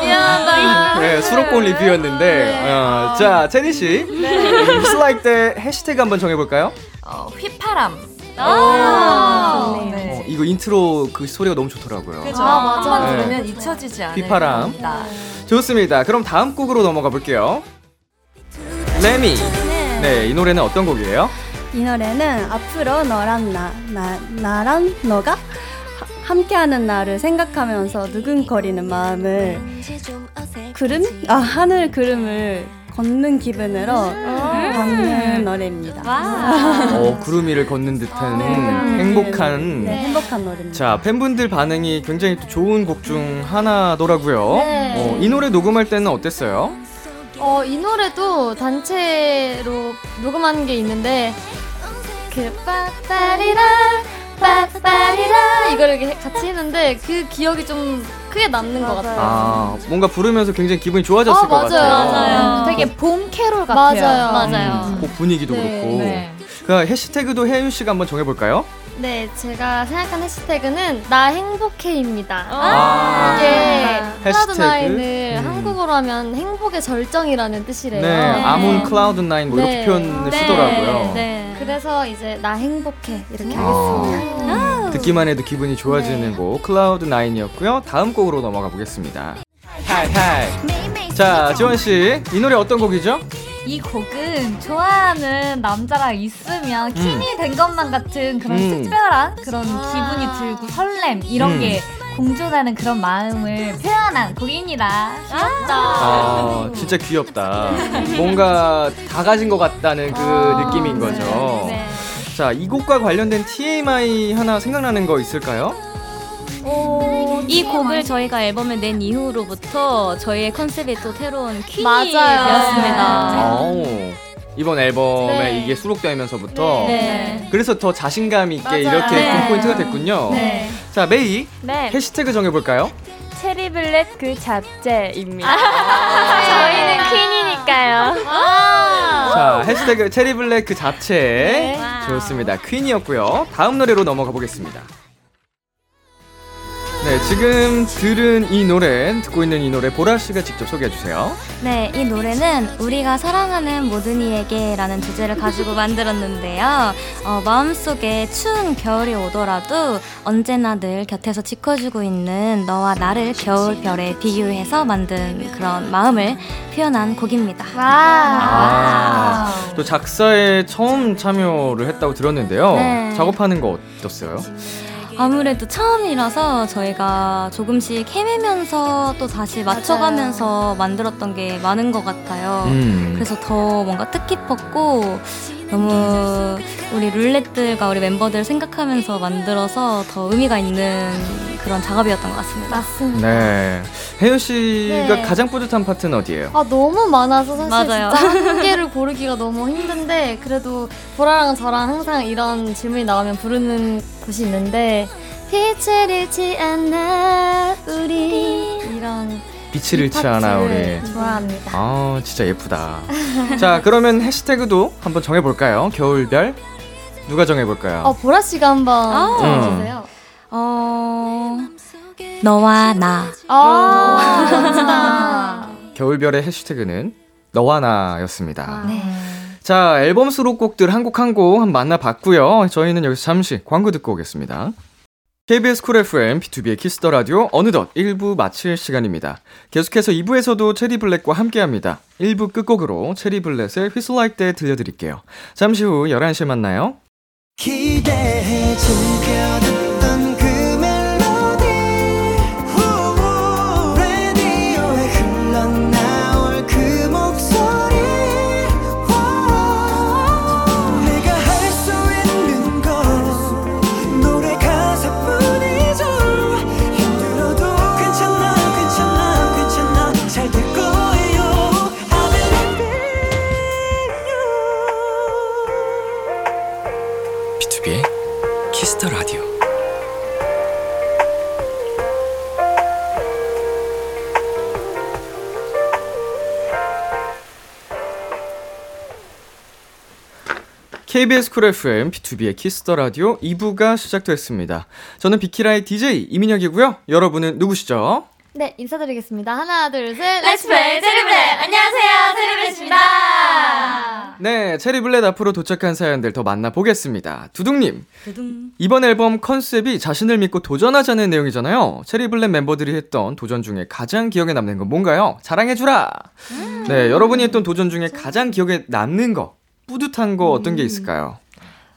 [SPEAKER 4] 미안하다.
[SPEAKER 2] 네, 수록곡 리뷰였는데. 어, 자, 제니 씨, 슬라이드 때 해시태그 한번 정해볼까요?
[SPEAKER 11] 어, 휘파람.
[SPEAKER 7] 아, 좋네요.
[SPEAKER 11] 네.
[SPEAKER 2] 어, 이거 인트로 그 소리가 너무 좋더라고요.
[SPEAKER 11] 그죠?
[SPEAKER 4] 아, 맞아.
[SPEAKER 11] 한번
[SPEAKER 2] 네.
[SPEAKER 11] 들으면 잊혀지지 않을
[SPEAKER 2] 휘파람. 좋습니다. 그럼 다음 곡으로 넘어가 볼게요. 레미. 네, 이 노래는 어떤 곡이에요?
[SPEAKER 5] 이 노래는 앞으로 너랑 나, 나 나랑 너가 하- 함께하는 날을 생각하면서 누근거리는 마음을 구름 아 하늘 구름을 걷는 기분으로 담는 노래입니다.
[SPEAKER 2] 어, 구름 위를 걷는 듯한 행복한.
[SPEAKER 5] 네, 행복한 노래입니다.
[SPEAKER 2] 자, 팬분들 반응이 굉장히 또 좋은 곡 중 하나더라고요.
[SPEAKER 4] 네.
[SPEAKER 2] 어, 이 노래 녹음할 때는 어땠어요?
[SPEAKER 4] 어, 이 노래도 단체로 녹음하는 게 있는데 그 빠빠리라 빠빠리라 이걸 이렇게 같이 했는데 그 기억이 좀 크게 남는 것 같아요.
[SPEAKER 2] 아, 뭔가 부르면서 굉장히 기분이 좋아졌을
[SPEAKER 4] 아,
[SPEAKER 2] 것
[SPEAKER 4] 맞아요.
[SPEAKER 2] 같아요.
[SPEAKER 4] 맞아요.
[SPEAKER 6] 되게 봄 캐롤 같아요.
[SPEAKER 4] 맞아요.
[SPEAKER 7] 맞아요.
[SPEAKER 2] 음, 곡 분위기도
[SPEAKER 4] 네.
[SPEAKER 2] 그렇고.
[SPEAKER 6] 네.
[SPEAKER 2] 그 해시태그도 혜윤 씨가 한번 정해볼까요?
[SPEAKER 4] 네, 제가 생각한 해시태그는 나 행복해입니다.
[SPEAKER 2] 아.
[SPEAKER 4] 이게 클라우드
[SPEAKER 2] 해시태그?
[SPEAKER 4] Nine을
[SPEAKER 2] 음.
[SPEAKER 4] 한국어로 하면 행복의 절정이라는 뜻이래요.
[SPEAKER 2] 네, 아몬 Cloud Nine 뭐 이렇게
[SPEAKER 4] 네.
[SPEAKER 2] 표현을
[SPEAKER 4] 네.
[SPEAKER 2] 쓰더라고요.
[SPEAKER 4] 네. 그래서 이제 나 행복해 이렇게
[SPEAKER 2] 아.
[SPEAKER 4] 하겠습니다.
[SPEAKER 2] 듣기만 해도 기분이 좋아지는
[SPEAKER 4] 네.
[SPEAKER 2] 곡 Cloud Nine이었고요. 다음 곡으로 넘어가 보겠습니다. Hi Hi. 자, 지원 씨, 이 노래 어떤 곡이죠?
[SPEAKER 6] 이 곡은 좋아하는 남자랑 있으면 킴이 된 것만 같은 그런
[SPEAKER 2] 음.
[SPEAKER 6] 특별한 그런 기분이 들고 설렘 이런
[SPEAKER 2] 음.
[SPEAKER 6] 게 공존하는 그런 마음을 표현한 곡입니다. 귀엽다.
[SPEAKER 2] 아, 진짜 귀엽다. 뭔가 다 가진 것 같다는 그
[SPEAKER 6] 아,
[SPEAKER 2] 느낌인 거죠.
[SPEAKER 6] 네.
[SPEAKER 2] 자, 이 곡과 관련된 TMI 하나 생각나는 거 있을까요?
[SPEAKER 7] 이 곡을 저희가 앨범을 낸 이후로부터 저희의 컨셉이 또 새로운 퀸이
[SPEAKER 4] 맞아요.
[SPEAKER 7] 되었습니다.
[SPEAKER 2] 오, 이번 앨범에
[SPEAKER 4] 네.
[SPEAKER 2] 이게 수록되면서부터
[SPEAKER 7] 네.
[SPEAKER 2] 그래서 더 자신감 있게
[SPEAKER 4] 맞아요.
[SPEAKER 2] 이렇게
[SPEAKER 7] 네.
[SPEAKER 2] 본 포인트가 됐군요.
[SPEAKER 6] 네.
[SPEAKER 2] 자, 메이
[SPEAKER 7] 네.
[SPEAKER 2] 해시태그 정해볼까요?
[SPEAKER 7] 체리블렛 그 자체입니다. 저희는 퀸이니까요.
[SPEAKER 2] 자, 해시태그 체리블랙 그 잡채.
[SPEAKER 7] 네.
[SPEAKER 2] 좋습니다. 퀸이었고요. 다음 노래로 넘어가 보겠습니다. 네, 지금 들은 이 노래, 듣고 있는 이 노래 보라 씨가 직접 소개해 주세요.
[SPEAKER 7] 네, 이 노래는 우리가 사랑하는 모든 이에게라는 주제를 가지고 만들었는데요. 어, 마음속에 추운 겨울이 오더라도 언제나 늘 곁에서 지켜주고 있는 너와 나를 겨울별에 비유해서 만든 그런 마음을 표현한 곡입니다.
[SPEAKER 2] 아, 또 작사에 처음 참여를 했다고 들었는데요.
[SPEAKER 7] 네.
[SPEAKER 2] 작업하는 거 어땠어요?
[SPEAKER 7] 아무래도 처음이라서 저희가 조금씩 헤매면서 또 다시 맞춰가면서 만들었던 게 많은 것 같아요.
[SPEAKER 2] 음.
[SPEAKER 7] 그래서 더 뭔가 뜻깊었고 너무 우리 룰렛들과 우리 멤버들 생각하면서 만들어서 더 의미가 있는 그런 작업이었던 것 같습니다.
[SPEAKER 4] 맞습니다.
[SPEAKER 2] 네. 혜연 씨가
[SPEAKER 4] 네.
[SPEAKER 2] 가장 뿌듯한 파트는 어디예요?
[SPEAKER 4] 아 너무 많아서 사실
[SPEAKER 7] 맞아요.
[SPEAKER 4] 진짜 한 개를 고르기가 너무 힘든데 그래도 보라랑 저랑 항상 이런 질문이 나오면 부르는 곳이 있는데 빛을 잃지 않아 우리 이런
[SPEAKER 2] 빛을
[SPEAKER 4] 이
[SPEAKER 2] 잃지 않아 우리.
[SPEAKER 4] 좋아합니다.
[SPEAKER 2] 아, 진짜 예쁘다. 자, 그러면 해시태그도 한번 정해볼까요? 겨울별? 누가 정해볼까요?
[SPEAKER 4] 어 보라 씨가 한번
[SPEAKER 2] 음.
[SPEAKER 4] 해주세요.
[SPEAKER 7] 어 너와 나
[SPEAKER 4] 아.
[SPEAKER 2] 겨울별의 해시태그는 너와 나였습니다.
[SPEAKER 4] 네.
[SPEAKER 2] 자, 앨범 수록곡들 한 곡 한곡 한번 만나봤고요. 저희는 여기서 잠시 광고 듣고 오겠습니다. KBS 쿨 FM, B2B의 키스터 라디오 어느덧 1부 마칠 시간입니다. 계속해서 2부에서도 체리 블랙과 함께 합니다. 1부 끝곡으로 체리 블랙의 Whistle Like That 들려드릴게요. 잠시 후 11시에 만나요.
[SPEAKER 1] 기대해 즐겨
[SPEAKER 2] KBS 쿨 FM, B2B의 키스터 라디오 2부가 시작됐습니다. 저는 비키라의 DJ 이민혁이고요. 여러분은 누구시죠?
[SPEAKER 4] 네 인사드리겠습니다. 하나 둘 셋.
[SPEAKER 6] Let's play 체리블렛. 안녕하세요, 체리블렛입니다.
[SPEAKER 2] 네, 체리블렛 앞으로 도착한 사연들 더 만나보겠습니다. 두둥님. 이번 앨범 컨셉이 자신을 믿고 도전하자는 내용이잖아요. 체리블렛 멤버들이 했던 도전 중에 가장 기억에 남는 건 뭔가요? 자랑해주라! 네, 여러분이 했던 도전 중에 가장 기억에 남는 거, 뿌듯한 거 어떤 게 있을까요?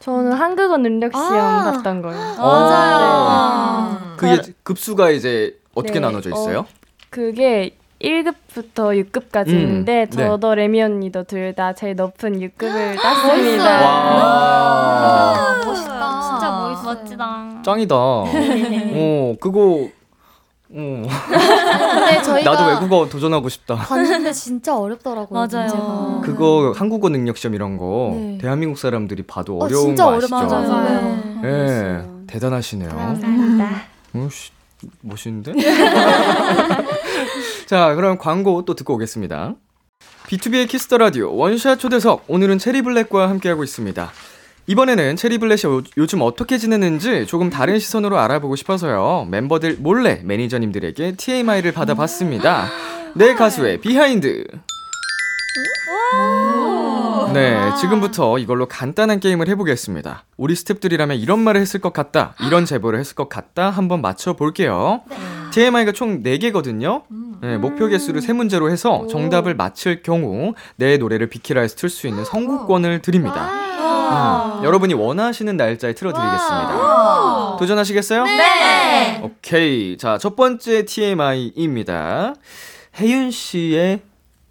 [SPEAKER 9] 저는 한국어 능력 시험
[SPEAKER 4] 아.
[SPEAKER 9] 봤던 거예요.
[SPEAKER 4] 맞아요.
[SPEAKER 2] 그게 급수가 이제 어떻게
[SPEAKER 9] 네,
[SPEAKER 2] 나눠져 있어요?
[SPEAKER 9] 그게 1급부터 6급까지
[SPEAKER 2] 음,
[SPEAKER 9] 있는데
[SPEAKER 2] 네.
[SPEAKER 9] 저도 레미 언니도 둘 다 제일 높은 6급을
[SPEAKER 4] 멋있어요.
[SPEAKER 9] 땄습니다.
[SPEAKER 2] 와.
[SPEAKER 4] 멋있다.
[SPEAKER 6] 진짜 멋있어요.
[SPEAKER 7] 멋지다.
[SPEAKER 2] 짱이다. 어, 그거, 어.
[SPEAKER 4] 근데 저희가
[SPEAKER 2] 나도 외국어 도전하고 싶다.
[SPEAKER 4] 봤는데 진짜 어렵더라고요.
[SPEAKER 7] 맞아요.
[SPEAKER 4] 문제가.
[SPEAKER 2] 그거 한국어 능력 시험 이런 거
[SPEAKER 4] 네.
[SPEAKER 2] 대한민국 사람들이 봐도
[SPEAKER 4] 어,
[SPEAKER 2] 어려운
[SPEAKER 4] 진짜
[SPEAKER 2] 거 아시죠?
[SPEAKER 4] 어렵죠. 맞아요.
[SPEAKER 2] 예, 대단하시네요.
[SPEAKER 9] 감사합니다.
[SPEAKER 2] 어, 씨, 멋있는데? 자, 그럼 광고 또 듣고 오겠습니다. B2B의 키스터 라디오 원샷 초대석 오늘은 체리 블렛과 함께하고 있습니다. 이번에는 체리블렛이 요, 요즘 어떻게 지내는지 조금 다른 시선으로 알아보고 싶어서요. 멤버들 몰래 매니저님들에게 TMI를 받아봤습니다. 내 가수의 behind. 네, 지금부터 이걸로 간단한 게임을 해보겠습니다. 우리 스탭들이라면 이런 말을 했을 것 같다, 이런 제보를 했을 것 같다, 한번 맞춰볼게요. TMI가 총 4개거든요. 네, 목표 개수를 3문제로 해서 정답을 맞힐 경우 내 노래를 비키라에서 틀 수 있는 선곡권을 드립니다. 음, 여러분이 원하시는 날짜에 틀어드리겠습니다.
[SPEAKER 4] 와.
[SPEAKER 2] 도전하시겠어요?
[SPEAKER 4] 네.
[SPEAKER 2] 오케이. 자, 첫 번째 TMI입니다. 혜윤 씨의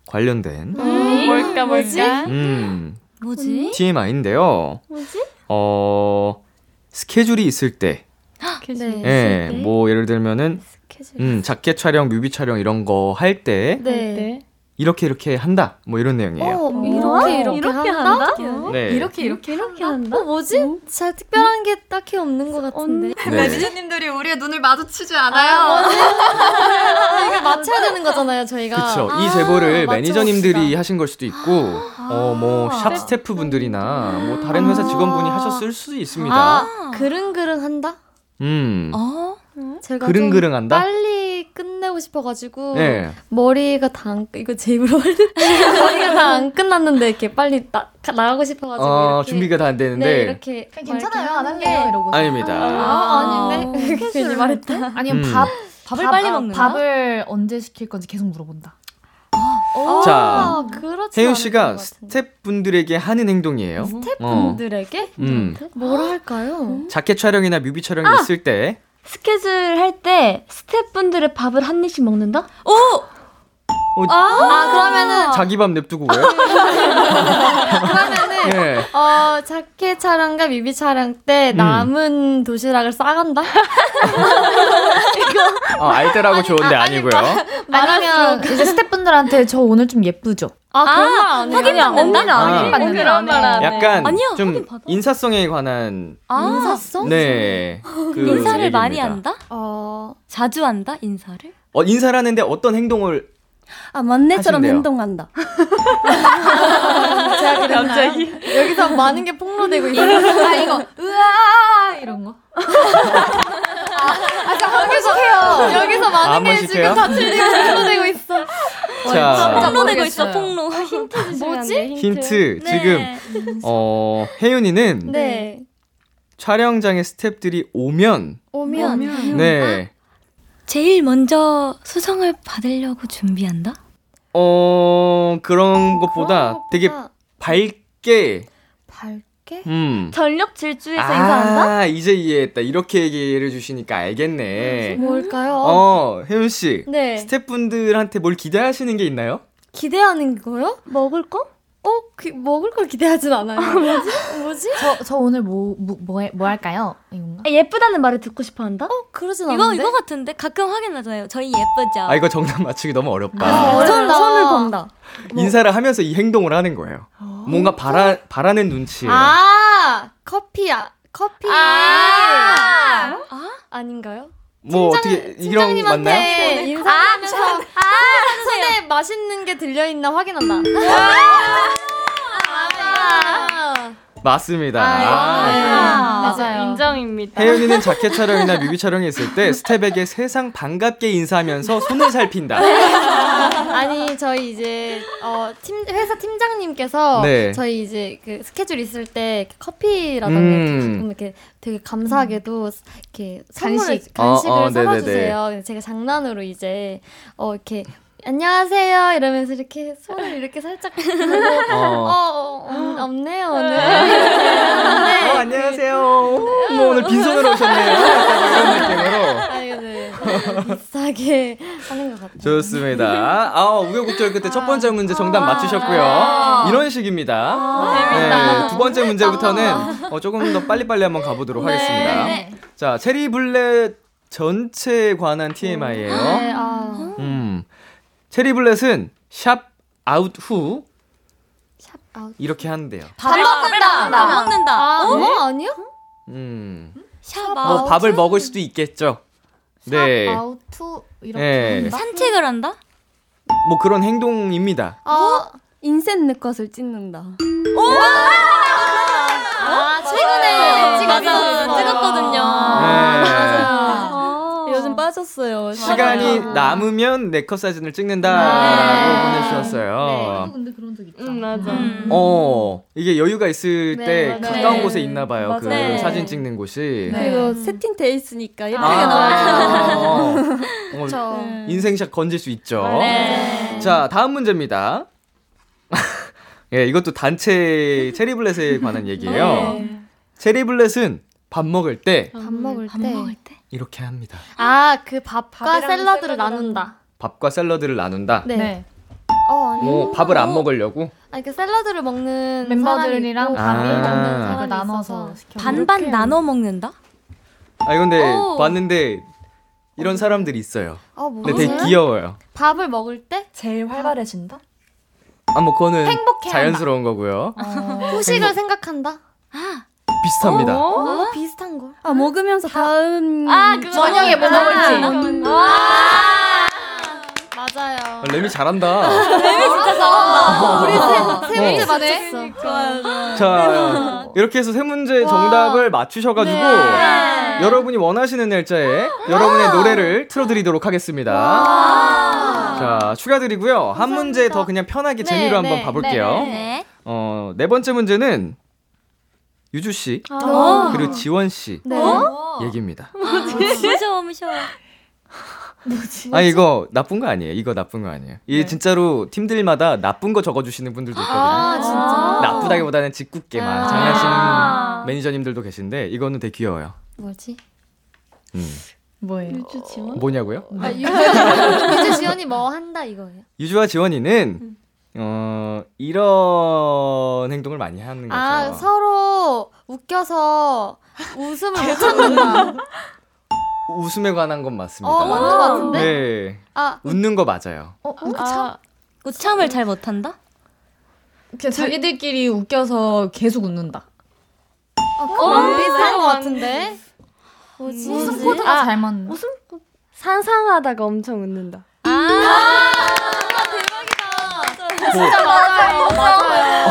[SPEAKER 2] 관련된
[SPEAKER 9] 음, 뭘까 뭘까?
[SPEAKER 2] 음,
[SPEAKER 7] 뭐지?
[SPEAKER 2] TMI인데요.
[SPEAKER 4] 뭐지?
[SPEAKER 2] 어, 스케줄이 있을 때,
[SPEAKER 4] 네.
[SPEAKER 2] 예, 뭐 예를 들면은 음, 자켓 촬영, 뮤비 촬영 이런 거 할 때
[SPEAKER 4] 네.
[SPEAKER 2] 이렇게 이렇게 한다. 뭐 이런 내용이에요.
[SPEAKER 4] 어, 이렇게 이렇게,
[SPEAKER 5] 이렇게
[SPEAKER 4] 한다?
[SPEAKER 5] 한다?
[SPEAKER 2] 네.
[SPEAKER 6] 이렇게 이렇게
[SPEAKER 5] 이렇게 한다?
[SPEAKER 4] 어, 뭐지? 잘 특별한 게 딱히 없는 것 같은데.
[SPEAKER 2] 네.
[SPEAKER 11] 매니저님들이 우리의 눈을 마주치지 않아요.
[SPEAKER 4] 이거 맞춰야 되는 거잖아요, 저희가.
[SPEAKER 2] 이
[SPEAKER 4] 아,
[SPEAKER 2] 제보를
[SPEAKER 4] 맞춰봅시다.
[SPEAKER 2] 매니저님들이 하신 걸 수도 있고, 어, 뭐, 샵 스태프분들이나, 뭐, 다른 회사 직원분이 하셨을 수도 있습니다.
[SPEAKER 4] 아, 그릉그릉 한다?
[SPEAKER 2] 음.
[SPEAKER 7] 어?
[SPEAKER 4] 제가
[SPEAKER 2] 그릉그릉
[SPEAKER 4] 좀
[SPEAKER 2] 한다?
[SPEAKER 4] 빨리 끝내고 싶어가지고
[SPEAKER 2] 네.
[SPEAKER 4] 머리가 다 안 이거 제 입으로 머리가 다 안 끝났는데 이렇게 빨리 나, 나가고 싶어가지고
[SPEAKER 2] 어,
[SPEAKER 4] 이렇게
[SPEAKER 2] 준비가 다 안 되는데.
[SPEAKER 4] 네 이렇게
[SPEAKER 6] 괜찮아요 막안 할래요 이러고
[SPEAKER 2] 아닙니다.
[SPEAKER 4] 아 아닌데 괜히 말했다
[SPEAKER 6] 아니면
[SPEAKER 2] 음.
[SPEAKER 6] 밥
[SPEAKER 7] 밥을
[SPEAKER 6] 밥,
[SPEAKER 7] 빨리
[SPEAKER 6] 아,
[SPEAKER 7] 먹는다?
[SPEAKER 6] 밥을 언제 시킬 건지 계속 물어본다.
[SPEAKER 2] 자,
[SPEAKER 4] 아, 그렇지
[SPEAKER 2] 혜윤 씨가. 스태프분들에게 하는 행동이에요.
[SPEAKER 4] 스태프분들에게
[SPEAKER 2] 음.
[SPEAKER 4] 뭐라 할까요?
[SPEAKER 2] 자켓 촬영이나 뮤비 촬영이 있을 때,
[SPEAKER 9] 스케줄 할 때 스태프분들의 밥을 한 입씩 먹는다?
[SPEAKER 2] 어,
[SPEAKER 4] 아 그러면은
[SPEAKER 2] 자기 밥 냅두고 왜요?
[SPEAKER 4] 그러면은
[SPEAKER 2] 예.
[SPEAKER 4] 어 자켓 촬영과 뮤비 촬영 때
[SPEAKER 2] 음.
[SPEAKER 4] 남은 도시락을 싸간다?
[SPEAKER 2] 어, 알뜰하고 좋은데 아 니고요.
[SPEAKER 4] 말하면
[SPEAKER 6] 이제 스태프분들한테 저 오늘 좀 예쁘죠.
[SPEAKER 4] 아 그런 말안 해요.
[SPEAKER 7] 확인 받는다?
[SPEAKER 2] 아.
[SPEAKER 6] 확인 받는
[SPEAKER 9] 그런 말안 해.
[SPEAKER 2] 약간
[SPEAKER 7] 아니요,
[SPEAKER 2] 좀. 인사성에 관한
[SPEAKER 7] 아,
[SPEAKER 4] 인사성?
[SPEAKER 2] 네. 그
[SPEAKER 7] 인사를 많이
[SPEAKER 2] 얘기입니다.
[SPEAKER 7] 한다?
[SPEAKER 4] 어
[SPEAKER 7] 자주 한다? 인사를?
[SPEAKER 2] 어, 인사를 하는데 어떤 행동을
[SPEAKER 5] 아, 만내처럼
[SPEAKER 2] 하신대요.
[SPEAKER 5] 행동한다.
[SPEAKER 4] 제가 그랬나요? 여기서 많은 게 폭로되고 있어요.
[SPEAKER 6] 아 이거 으아 이런 거.
[SPEAKER 4] 여기서 해요. 여기서
[SPEAKER 2] 아,
[SPEAKER 4] 많은
[SPEAKER 2] 한번
[SPEAKER 4] 게? 지금 다 틀리고 폭로되고 있어.
[SPEAKER 2] 자,
[SPEAKER 7] 폭로되고 있어. 폭로.
[SPEAKER 9] 힌트 주시면 안 돼,
[SPEAKER 2] 힌트
[SPEAKER 7] 네.
[SPEAKER 2] 지금 어, 혜윤이는
[SPEAKER 4] 네.
[SPEAKER 2] 촬영장에 스탭들이 오면
[SPEAKER 4] 오면
[SPEAKER 2] 네.
[SPEAKER 7] 제일 먼저 수성을 받으려고 준비한다?
[SPEAKER 2] 어, 그런 것보다 되게 밝게
[SPEAKER 4] 밝게?
[SPEAKER 2] 음.
[SPEAKER 9] 전력 질주해서 인사한다?
[SPEAKER 2] 아, 이제 이해했다. 이렇게 얘기를 주시니까 알겠네.
[SPEAKER 4] 뭘까요?
[SPEAKER 2] 어, 혜윤 씨.
[SPEAKER 4] 네.
[SPEAKER 2] 스태프분들한테 뭘 기대하시는 게 있나요?
[SPEAKER 4] 기대하는 거요?
[SPEAKER 9] 먹을 거?
[SPEAKER 4] 어, 그, 먹을 걸 기대하진 않아요. 뭐지? 뭐지?
[SPEAKER 6] 저 저 오늘 뭐 뭐뭐뭐 할까요? 이건가?
[SPEAKER 9] 아, 예쁘다는 말을 듣고 싶어 한다?
[SPEAKER 4] 어, 그러진
[SPEAKER 7] 이거,
[SPEAKER 4] 않은데.
[SPEAKER 7] 이거 같은데? 가끔 확인하잖아요. 저희 예쁘죠?
[SPEAKER 2] 아, 이거 정답 맞추기 너무 어렵다.
[SPEAKER 4] 아,
[SPEAKER 5] 손,
[SPEAKER 4] 어렵다.
[SPEAKER 5] 손을 본다.
[SPEAKER 2] 인사를 하면서 이 행동을 하는 거예요. 뭔가 바라, 바라는 눈치예요.
[SPEAKER 4] 아, 커피, 아, 커피.
[SPEAKER 6] 아!
[SPEAKER 4] 아? 아닌가요?
[SPEAKER 2] 뭐
[SPEAKER 4] 팀장-
[SPEAKER 2] 어떻게 이런 거 맞나요?
[SPEAKER 4] 인사하면서 손에 맛있는 게 들려 있나 확인한다. 아,
[SPEAKER 2] 맞 습니다.
[SPEAKER 4] 아,
[SPEAKER 2] 아,
[SPEAKER 4] 네. 맞아요.
[SPEAKER 9] 인정입니다.
[SPEAKER 2] 혜연이는 자켓 촬영이나 뮤비 촬영이 있을 때 스텝에게 세상 반갑게 인사하면서 손을 살핀다.
[SPEAKER 4] 아니 저희 이제 어, 팀 회사 팀장님께서
[SPEAKER 2] 네.
[SPEAKER 4] 저희 이제 그 스케줄 있을 때 커피라던가
[SPEAKER 2] 음.
[SPEAKER 4] 이렇게 되게 감사하게도 이렇게
[SPEAKER 6] 간식.
[SPEAKER 4] 간식을
[SPEAKER 2] 어, 어,
[SPEAKER 4] 사다
[SPEAKER 2] 네네네.
[SPEAKER 4] 주세요. 그래서 제가 장난으로 이제 어 이렇게 안녕하세요 이러면서 이렇게 손을 이렇게 살짝 어,
[SPEAKER 2] 어.
[SPEAKER 4] 어, 어, 없네요 오늘.
[SPEAKER 2] 어, 안녕하세요. 뭐 오늘 빈손으로 오셨네요. 이런 느낌으로.
[SPEAKER 4] 아 이거 네. 비싸게 하는 것 같아요.
[SPEAKER 2] 좋습니다. 아, 우여곡절 끝에 첫 번째 문제 정답 맞추셨고요. 이런 식입니다. 네, 두 번째 문제부터는 어, 조금 더 빨리빨리 한번 가보도록 하겠습니다. 자, 체리 블렛 전체에 관한 TMI예요.
[SPEAKER 4] 네, 아,
[SPEAKER 2] 음. 체리 블렛은 샵 아웃 후
[SPEAKER 4] 샵 아웃.
[SPEAKER 2] 이렇게 하는데요.
[SPEAKER 7] 밥 먹는다! 밥 먹는다!
[SPEAKER 4] 아, 어? 아니요?
[SPEAKER 2] 음. 샵뭐
[SPEAKER 7] 아웃.
[SPEAKER 2] 밥을 먹을 수도 있겠죠. 네.
[SPEAKER 6] 아우투 이렇게
[SPEAKER 2] 네.
[SPEAKER 6] 한다?
[SPEAKER 7] 산책을 한다?
[SPEAKER 2] 뭐 그런 행동입니다.
[SPEAKER 4] 아,
[SPEAKER 5] 인센 내 것을 찍는다.
[SPEAKER 4] 아 최근에 찍어서
[SPEAKER 7] 찍었거
[SPEAKER 5] 빠졌어요.
[SPEAKER 2] 시간이 남으면 네컷 사진을 찍는다라고
[SPEAKER 4] 네.
[SPEAKER 2] 보내주셨어요.
[SPEAKER 6] 근데 그런 적 있죠.
[SPEAKER 9] 음, 맞아.
[SPEAKER 7] 음.
[SPEAKER 2] 어, 이게 여유가 있을
[SPEAKER 4] 네,
[SPEAKER 2] 때
[SPEAKER 4] 맞아요.
[SPEAKER 2] 가까운
[SPEAKER 4] 네.
[SPEAKER 2] 곳에 있나 봐요. 그
[SPEAKER 5] 맞아요.
[SPEAKER 2] 사진 찍는 곳이.
[SPEAKER 6] 네.
[SPEAKER 5] 그리고 세팅돼 있으니까 예쁘게
[SPEAKER 2] 아,
[SPEAKER 5] 나와요.
[SPEAKER 2] 어, 어,
[SPEAKER 4] 저
[SPEAKER 2] 인생샷 건질 수 있죠.
[SPEAKER 7] 네.
[SPEAKER 2] 자, 다음 문제입니다. 예, 이것도 단체 체리블렛에 관한 얘기예요.
[SPEAKER 4] 네.
[SPEAKER 2] 체리블렛은 밥 먹을 때
[SPEAKER 4] 밥 먹을
[SPEAKER 7] 밥
[SPEAKER 4] 때.
[SPEAKER 2] 이렇게 합니다.
[SPEAKER 4] 아, 그 밥과 샐러드를
[SPEAKER 11] 샐러드
[SPEAKER 4] 나눈다.
[SPEAKER 2] 밥과 샐러드를 나눈다.
[SPEAKER 4] 네.
[SPEAKER 6] 네.
[SPEAKER 4] 어, 아니.
[SPEAKER 2] 오, 밥을 안 먹으려고?
[SPEAKER 4] 아니, 그 샐러드를 먹는
[SPEAKER 6] 멤버들이랑
[SPEAKER 4] 있고,
[SPEAKER 2] 밥을
[SPEAKER 4] 밥을 먹는
[SPEAKER 2] 아.
[SPEAKER 4] 사람이
[SPEAKER 6] 나눠서.
[SPEAKER 7] 반반 나눠 먹는다?
[SPEAKER 2] 아, 근데
[SPEAKER 7] 오.
[SPEAKER 2] 봤는데 이런 사람들이 있어요.
[SPEAKER 4] 어, 뭐
[SPEAKER 2] 근데 되게 귀여워요.
[SPEAKER 4] 밥을 먹을 때
[SPEAKER 11] 제일 활발해진다?
[SPEAKER 2] 아, 뭐 그거는. 자연스러운 거고요.
[SPEAKER 4] 후식을 생각한다.
[SPEAKER 2] 비슷합니다.
[SPEAKER 4] 어, 비슷한 걸.
[SPEAKER 5] 아 먹으면서 다음
[SPEAKER 6] 아, 그 저녁에 뭐 먹을지.
[SPEAKER 5] 먹는 거.
[SPEAKER 4] 맞아요.
[SPEAKER 2] 아, 레미 잘한다.
[SPEAKER 4] 어, 우리 세, 세 문제
[SPEAKER 2] 어.
[SPEAKER 4] 맞췄어.
[SPEAKER 5] 좋아요.
[SPEAKER 2] 자, 이렇게 해서 세 문제 정답을 맞추셔가지고 여러분이 원하시는 날짜에 여러분의 노래를 틀어드리도록 하겠습니다. 자, 축하드리고요. 한 문제 더 그냥 편하게
[SPEAKER 4] 네,
[SPEAKER 2] 재미로 한번
[SPEAKER 4] 네,
[SPEAKER 2] 봐볼게요.
[SPEAKER 7] 네.
[SPEAKER 2] 어, 네 번째 문제는 유주 씨
[SPEAKER 4] 어.
[SPEAKER 2] 그리고 지원 씨
[SPEAKER 4] 네.
[SPEAKER 2] 얘기입니다.
[SPEAKER 7] 무서워 무서워.
[SPEAKER 2] 아 이거 나쁜 거 아니에요. 이거 나쁜 거 아니에요. 이게
[SPEAKER 6] 네.
[SPEAKER 2] 진짜로 팀들마다 나쁜 거 적어주시는 분들도 있거든요.
[SPEAKER 4] 아, 진짜?
[SPEAKER 2] 나쁘다기보다는 짓궂게만
[SPEAKER 4] 아.
[SPEAKER 2] 장난치는 매니저님들도 계신데 이거는 되게 귀여워요.
[SPEAKER 4] 뭐지?
[SPEAKER 2] 음.
[SPEAKER 6] 뭐예요?
[SPEAKER 5] 유주 지원?
[SPEAKER 2] 뭐냐고요?
[SPEAKER 4] 아, 유주, 유주 지원이 뭐 한다 이거예요?
[SPEAKER 2] 유주와 지원이는 어 이런 행동을 많이 하는 거죠.
[SPEAKER 4] 아, 서로 웃겨서 웃음을 못 참는다.
[SPEAKER 2] 웃음에 관한 건 맞습니다.
[SPEAKER 4] 어, 맞는 것 같은데?
[SPEAKER 2] 네,
[SPEAKER 4] 아,
[SPEAKER 2] 웃는 거 맞아요.
[SPEAKER 6] 어,
[SPEAKER 7] 아, 우참을 잘 못한다?
[SPEAKER 6] 그냥 자기들끼리 웃겨서 계속 웃는다.
[SPEAKER 4] 어, 비슷한 것 같은데? 뭐지?
[SPEAKER 6] 웃음 코드가 잘 맞는.
[SPEAKER 9] 웃음 상상하다가 엄청 웃는다.
[SPEAKER 4] 진짜 맞아요. 맞아요.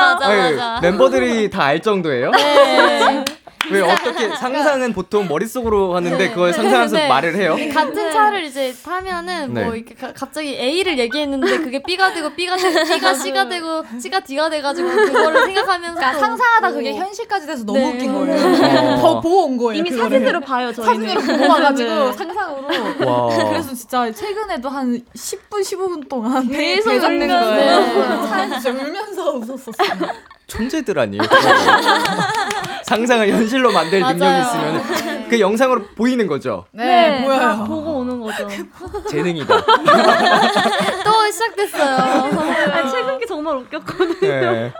[SPEAKER 7] 맞아
[SPEAKER 2] 아니,
[SPEAKER 7] 맞아.
[SPEAKER 2] 멤버들이 다 알 정도예요?
[SPEAKER 4] 네.
[SPEAKER 2] 왜 어떻게 상상은 보통 머릿속으로 하는데 그걸 상상해서
[SPEAKER 4] 네.
[SPEAKER 2] 말을 해요?
[SPEAKER 4] 같은 차를 이제 타면은
[SPEAKER 2] 네.
[SPEAKER 4] 뭐 이렇게 가- 갑자기 A를 얘기했는데 그게 B가 되고 B가 되고 B가 C가 되고 C가 D가 돼가지고 그거를 생각하면서
[SPEAKER 6] 그러니까
[SPEAKER 4] 또
[SPEAKER 6] 상상하다. 그게 현실까지 돼서 너무
[SPEAKER 4] 네.
[SPEAKER 6] 웃긴 거예요.
[SPEAKER 2] 어.
[SPEAKER 6] 더 보고 온 거예요.
[SPEAKER 9] 이미
[SPEAKER 6] 그거를.
[SPEAKER 9] 사진으로 봐요 저희는.
[SPEAKER 6] 사진으로 보고 와가지고
[SPEAKER 9] 네.
[SPEAKER 6] 상상으로.
[SPEAKER 2] 와.
[SPEAKER 6] 그래서 진짜 최근에도 한 10분, 15분 동안
[SPEAKER 9] 계속
[SPEAKER 6] 대작된
[SPEAKER 9] 울면서.
[SPEAKER 6] 거예요. 차에서 진짜 울면서 웃었었어요.
[SPEAKER 2] 천재들 아니에요? 상상을 현실로 만들 능력이. 있으면 그 영상으로 보이는 거죠.
[SPEAKER 6] 네,
[SPEAKER 9] 다
[SPEAKER 6] 보여요.
[SPEAKER 9] 보고 오는 거죠.
[SPEAKER 2] 재능이다.
[SPEAKER 4] 또 시작됐어요.
[SPEAKER 9] 아, 최근 게 정말 웃겼거든요.
[SPEAKER 2] 네.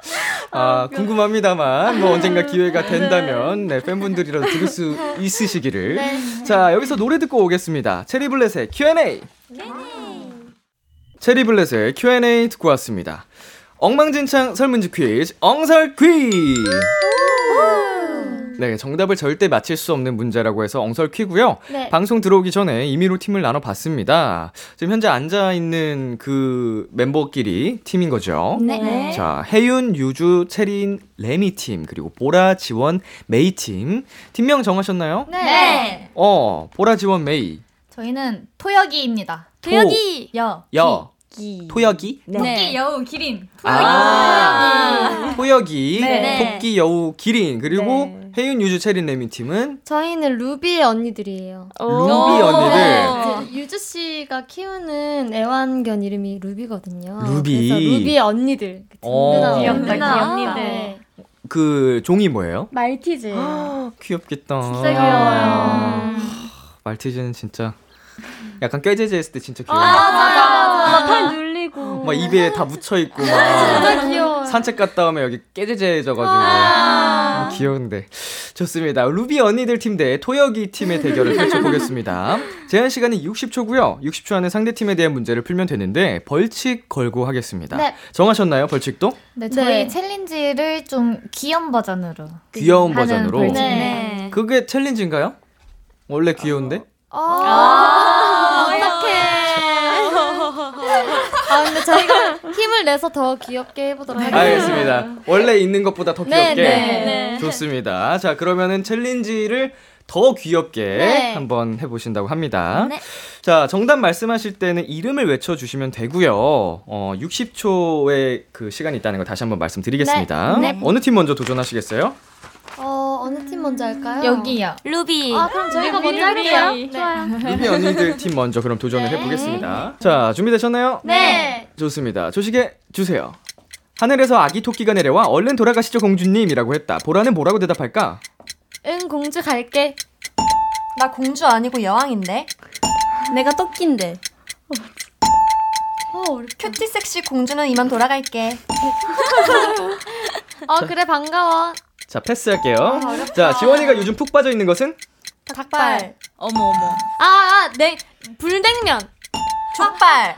[SPEAKER 2] 아, 궁금합니다만, 뭐 언젠가 기회가 된다면, 네, 팬분들이라도 들을 수 있으시기를. 자, 여기서 노래 듣고 오겠습니다. 체리블렛의 Q&A. 체리블렛의 Q&A 듣고 왔습니다. 엉망진창 설문지 퀴즈, 엉설 퀴즈! 네, 정답을 절대 맞힐 수 없는 문제라고 해서 엉설 퀴고요.
[SPEAKER 4] 네.
[SPEAKER 2] 방송 들어오기 전에 임의로 팀을 나눠 봤습니다. 지금 현재 앉아 있는 그 멤버끼리 팀인 거죠.
[SPEAKER 7] 네.
[SPEAKER 2] 자, 혜윤, 유주, 채린, 레미 팀, 그리고 보라, 지원, 메이 팀. 팀명 정하셨나요?
[SPEAKER 6] 네.
[SPEAKER 2] 어, 보라, 지원, 메이.
[SPEAKER 6] 저희는 토여기입니다.
[SPEAKER 7] 도혁이.
[SPEAKER 6] 여.
[SPEAKER 2] 여.
[SPEAKER 9] 기.
[SPEAKER 2] 토여기?
[SPEAKER 6] 토끼, 여우, 기린.
[SPEAKER 2] 아, 토여기,
[SPEAKER 6] 네.
[SPEAKER 2] 토끼, 여우, 기린. 그리고
[SPEAKER 9] 네.
[SPEAKER 2] 혜윤, 유주, 채린, 레미 팀은
[SPEAKER 4] 저희는 루비의 언니들이에요.
[SPEAKER 2] 루비 언니들.
[SPEAKER 4] 네, 그 유주 씨가 키우는 애완견 이름이 루비거든요.
[SPEAKER 2] 루비.
[SPEAKER 4] 그래서 루비의 언니들. 그
[SPEAKER 2] 어.
[SPEAKER 4] 든든한
[SPEAKER 9] 귀엽다,
[SPEAKER 4] 언니들.
[SPEAKER 9] 귀엽다.
[SPEAKER 4] 네.
[SPEAKER 2] 그 종이 뭐예요?
[SPEAKER 9] 말티즈.
[SPEAKER 2] 귀엽겠다.
[SPEAKER 9] 진짜 귀여워요.
[SPEAKER 2] 말티즈는 진짜 약간 꾀제제 했을 때 진짜 귀여워.
[SPEAKER 9] 막팔 눌리고.
[SPEAKER 2] 막 입에 다 묻혀 있고 막
[SPEAKER 4] 진짜 귀여워요.
[SPEAKER 2] 산책 갔다 오면 여기 깨제제져가지고 귀여운데 좋습니다. 루비 언니들 팀 대 토여기 팀의 대결을 펼쳐보겠습니다. 제한 시간은 60초고요. 60초 안에 상대 팀에 대한 문제를 풀면 되는데 벌칙 걸고 하겠습니다.
[SPEAKER 4] 네.
[SPEAKER 2] 정하셨나요 벌칙도?
[SPEAKER 6] 네, 저희
[SPEAKER 4] 네.
[SPEAKER 6] 챌린지를 좀 귀여운 버전으로.
[SPEAKER 2] 귀여운
[SPEAKER 6] 하는
[SPEAKER 2] 버전으로.
[SPEAKER 6] 벌칙.
[SPEAKER 4] 네.
[SPEAKER 2] 그게 챌린지인가요? 원래 귀여운데?
[SPEAKER 4] 아, 힘을 내서 더 귀엽게 해보도록 하겠습니다.
[SPEAKER 2] 알겠습니다. 원래 있는 것보다 더
[SPEAKER 4] 네,
[SPEAKER 2] 귀엽게.
[SPEAKER 4] 네,
[SPEAKER 2] 좋습니다. 자, 그러면은 챌린지를 더 귀엽게
[SPEAKER 4] 네.
[SPEAKER 2] 한번 해보신다고 합니다.
[SPEAKER 7] 네.
[SPEAKER 2] 자, 정답 말씀하실 때는 이름을 외쳐주시면 되고요. 어, 60초의 그 시간이 있다는 거 다시 한번 말씀드리겠습니다.
[SPEAKER 4] 네. 네.
[SPEAKER 2] 어느 팀 먼저 도전하시겠어요?
[SPEAKER 4] 어, 어느 팀 먼저 할까요?
[SPEAKER 6] 여기요.
[SPEAKER 7] 루비.
[SPEAKER 4] 아, 그럼 저희가 먼저 할게요. 네.
[SPEAKER 2] 루비 언니들 팀 먼저 그럼 도전을 해보겠습니다. 자, 준비되셨나요?
[SPEAKER 4] 네.
[SPEAKER 2] 좋습니다. 조식에 주세요. 하늘에서 아기 토끼가 내려와 얼른 돌아가시죠 공주님이라고 했다. 보라는 뭐라고 대답할까?
[SPEAKER 4] 응 공주 갈게.
[SPEAKER 11] 나 공주 아니고 여왕인데.
[SPEAKER 5] 내가 토끼인데.
[SPEAKER 11] 큐티 섹시 공주는 이만 돌아갈게.
[SPEAKER 4] 어 그래 반가워.
[SPEAKER 2] 자 패스할게요. 자 지원이가 요즘 푹 빠져 있는 것은
[SPEAKER 4] 닭발.
[SPEAKER 9] 어머 어머.
[SPEAKER 4] 아아네 불냉면.
[SPEAKER 11] 족발.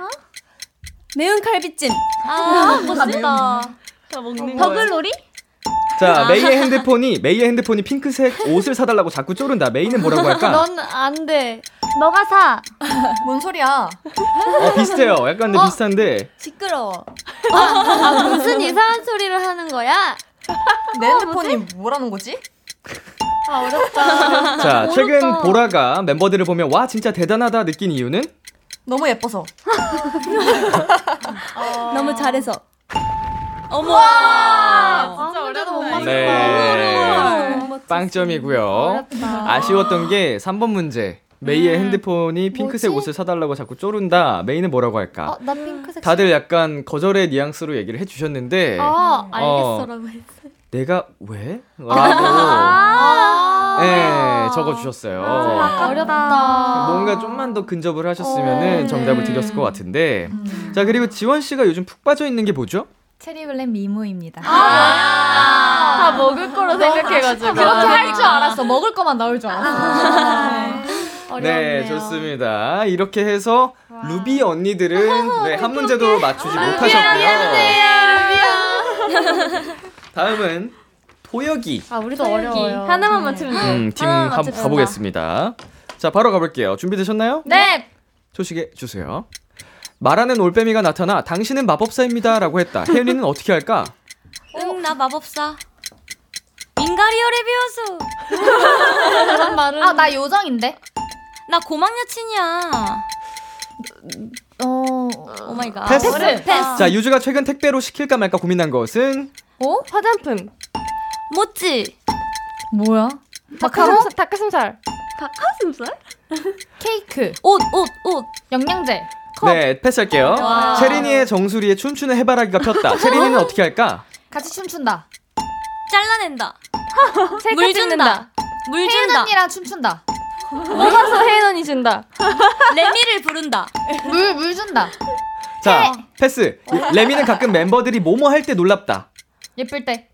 [SPEAKER 5] 매운 칼비찜.
[SPEAKER 9] 아 멋있다.
[SPEAKER 5] 다 먹는
[SPEAKER 9] 버글놀이?
[SPEAKER 2] 자 메이의 핸드폰이 메이의 핸드폰이 핑크색 옷을 사달라고 자꾸 쪼른다. 메이는 뭐라고 할까?
[SPEAKER 4] 넌 안 돼.
[SPEAKER 9] 너가 사.
[SPEAKER 11] 뭔 소리야?
[SPEAKER 2] 어 비슷해요. 약간 근데 비슷한데
[SPEAKER 5] 시끄러워.
[SPEAKER 4] 아 무슨 이상한 소리를 하는 거야?
[SPEAKER 11] 내 핸드폰이 뭐라는 거지?
[SPEAKER 4] 아 어렵다.
[SPEAKER 2] 자 최근 보라가 멤버들을 보면 와 진짜 대단하다 느낀 이유는
[SPEAKER 11] 너무 예뻐서.
[SPEAKER 5] 너무 잘해서.
[SPEAKER 9] 어머.
[SPEAKER 4] 진짜 어려도 못 맞.
[SPEAKER 2] 네 빵점이고요. 아쉬웠던 게 3번 문제. 메이의 핸드폰이 핑크색 옷을 사달라고 자꾸 쪼른다. 메이는 뭐라고 할까?
[SPEAKER 4] 어 나 핑크색.
[SPEAKER 2] 다들 약간 거절의 뉘앙스로 얘기를 해주셨는데
[SPEAKER 4] 아 알겠어라고 했어.
[SPEAKER 2] 내가 왜? 라고
[SPEAKER 4] 아.
[SPEAKER 2] 네, 적어주셨어요.
[SPEAKER 4] 어렵다.
[SPEAKER 2] 뭔가 좀만 더 근접을 하셨으면
[SPEAKER 4] 어,
[SPEAKER 2] 정답을
[SPEAKER 4] 네.
[SPEAKER 2] 드렸을 것 같은데 자 그리고 지원 씨가 요즘 푹 빠져 있는 게 뭐죠?
[SPEAKER 6] 체리블랙 미모입니다.
[SPEAKER 9] 다 먹을 거로 생각해가지고.
[SPEAKER 6] 그렇게 할 줄 알았어. 먹을 거만 나올 줄 알았어.
[SPEAKER 2] 네, 좋습니다. 이렇게 해서 루비 언니들은 네, 한 문제도 맞추지 못하셨고요. 다음은 토혁이
[SPEAKER 4] 아 우리도 어려워요.
[SPEAKER 9] 하나만 맞추면 돼.
[SPEAKER 2] 음, 팀
[SPEAKER 9] 하나만
[SPEAKER 2] 가,
[SPEAKER 9] 맞추면
[SPEAKER 2] 가보겠습니다. 자, 바로 가볼게요. 준비되셨나요?
[SPEAKER 6] 네.
[SPEAKER 2] 초식에 주세요. 말하는 올빼미가 나타나 당신은 마법사입니다라고 했다. 혜연이는 어떻게 할까?
[SPEAKER 7] 응, 나 마법사. 윙가리오 레비오스.
[SPEAKER 4] 그런 말은
[SPEAKER 6] 아, 나 요정인데?
[SPEAKER 7] 나 고막 여친이야.
[SPEAKER 6] 어.
[SPEAKER 7] Oh my God.
[SPEAKER 2] 패스.
[SPEAKER 7] 패스.
[SPEAKER 2] 자, 유주가 최근 택배로 시킬까 말까 고민한 것은
[SPEAKER 6] 어?
[SPEAKER 9] 화장품.
[SPEAKER 7] 모찌.
[SPEAKER 6] 뭐야?
[SPEAKER 9] 닭가슴살. 닭가슴살.
[SPEAKER 6] 케이크.
[SPEAKER 7] 옷, 옷, 옷.
[SPEAKER 6] 영양제.
[SPEAKER 2] 네, 패스할게요. 채린이의 정수리에 춤추는 해바라기가 폈다. 채린이는 어떻게 할까?
[SPEAKER 6] 같이 춤춘다.
[SPEAKER 7] 잘라낸다. 물 준다. 물
[SPEAKER 6] 혜연
[SPEAKER 7] 준다.
[SPEAKER 6] 언니랑 춤춘다.
[SPEAKER 9] 먹어서 혜연 언니 준다.
[SPEAKER 7] 레미를 부른다.
[SPEAKER 6] 물, 물 준다.
[SPEAKER 2] 자, 패스. 레미는 가끔 멤버들이 뭐뭐 할 때 놀랍다.
[SPEAKER 6] 예쁠 때.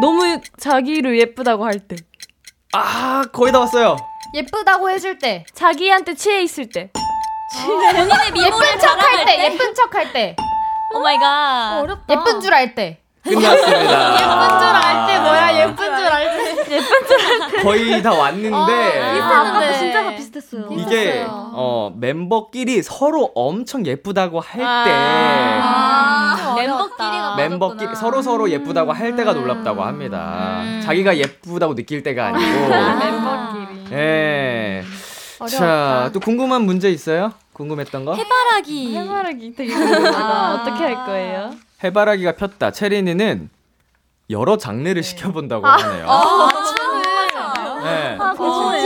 [SPEAKER 9] 너무 자기를 예쁘다고 할 때.
[SPEAKER 2] 아, 거의 다 왔어요.
[SPEAKER 6] 예쁘다고 해줄 때.
[SPEAKER 9] 자기한테 취해 있을 때.
[SPEAKER 7] 본인의 미모를
[SPEAKER 6] 예쁜 척 할
[SPEAKER 7] 자랑할
[SPEAKER 6] 때. 예쁜 척 할 때.
[SPEAKER 7] Oh my God.
[SPEAKER 4] 어렵다.
[SPEAKER 6] 예쁜 줄 알 때.
[SPEAKER 2] 끝났습니다.
[SPEAKER 4] 예쁜 줄 알 때 뭐야? 예쁜 줄 알 때.
[SPEAKER 2] 거의 다 왔는데
[SPEAKER 4] 비슷한데.
[SPEAKER 9] 아, 진짜 다 비슷했어요.
[SPEAKER 2] 이게 어 멤버끼리 서로 엄청 예쁘다고 할때
[SPEAKER 7] 아, 멤버끼리가
[SPEAKER 2] 멤버끼리 서로 서로 예쁘다고 할 때가 놀랍다고 합니다. 자기가 예쁘다고 느낄 때가 아니고.
[SPEAKER 9] 멤버끼리.
[SPEAKER 2] 예. 자, 또 궁금한 문제 있어요? 궁금했던 거?
[SPEAKER 7] 해바라기.
[SPEAKER 9] 해바라기 되게 궁금하다. 어떻게 할 거예요?
[SPEAKER 2] 해바라기가 폈다. 체리니는 여러 장르를 시켜본다고 하네요. 네.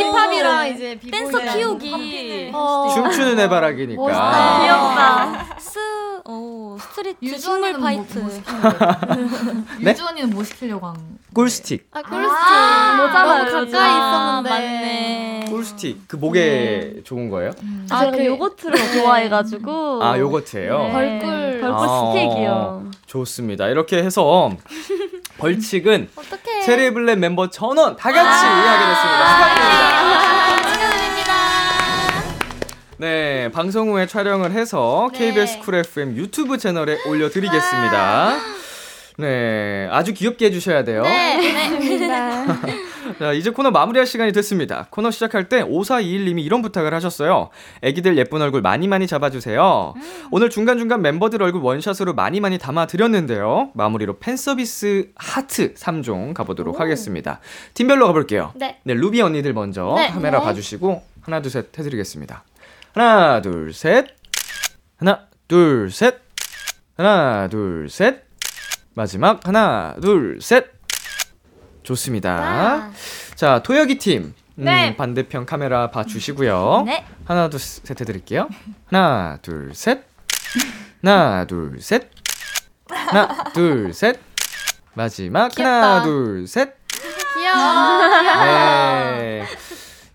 [SPEAKER 4] 힙합이랑 이제 비보이.
[SPEAKER 7] 댄서 키우기.
[SPEAKER 4] 어.
[SPEAKER 2] 춤추는 해바라기니까.
[SPEAKER 4] 멋있다.
[SPEAKER 9] 귀엽다.
[SPEAKER 7] 스, 오, 스트리트
[SPEAKER 6] 유주
[SPEAKER 7] 식물 파이트.
[SPEAKER 6] 뭐, 뭐
[SPEAKER 2] 네?
[SPEAKER 6] 유주 언니는 뭐 시키려고 한
[SPEAKER 2] 꿀스틱.
[SPEAKER 4] 아 꿀스틱. 너무 가까이 있었는데.
[SPEAKER 7] 맞네.
[SPEAKER 2] 꿀스틱. 그 목에 좋은 거예요?
[SPEAKER 9] 아, 제가 요거트를 좋아해가지고.
[SPEAKER 2] 아, 요거트예요.
[SPEAKER 9] 네.
[SPEAKER 4] 벌꿀.
[SPEAKER 9] 벌꿀
[SPEAKER 2] 아,
[SPEAKER 9] 스틱이요.
[SPEAKER 2] 좋습니다. 이렇게 해서 벌칙은
[SPEAKER 4] 어떡해.
[SPEAKER 2] 체리블렛 멤버 전원 다 같이 하게 됐습니다. 축하드립니다. 네, 방송 후에 촬영을 해서
[SPEAKER 4] 네.
[SPEAKER 2] KBS 쿨 FM 유튜브 채널에 올려드리겠습니다. 네, 아주 귀엽게 해주셔야 돼요. 자, 이제 코너 마무리할 시간이 됐습니다. 코너 시작할 때 5421님이 이런 부탁을 하셨어요. 애기들 예쁜 얼굴 많이 많이 잡아주세요. 오늘 중간중간 멤버들 얼굴 원샷으로 많이 많이 담아드렸는데요. 마무리로 팬서비스 하트 3종 가보도록 하겠습니다. 팀별로 가볼게요.
[SPEAKER 4] 네.
[SPEAKER 2] 루비 언니들 먼저
[SPEAKER 4] 네.
[SPEAKER 2] 카메라
[SPEAKER 4] 네.
[SPEAKER 2] 봐주시고 하나, 둘, 셋 해드리겠습니다. 하나, 둘, 셋. 하나, 둘, 셋. 하나, 둘, 셋. 마지막 하나, 둘, 셋. 좋습니다. 자, 토여기 팀. 음,
[SPEAKER 9] 네.
[SPEAKER 2] 반대편 카메라 봐주시고요.
[SPEAKER 7] 네.
[SPEAKER 2] 하나, 둘, 셋 해드릴게요. 하나, 둘, 셋. 하나, 둘, 셋. 하나, 둘, 셋. 마지막
[SPEAKER 4] 귀엽다.
[SPEAKER 2] 하나, 둘, 셋.
[SPEAKER 4] 귀여워.
[SPEAKER 2] 네.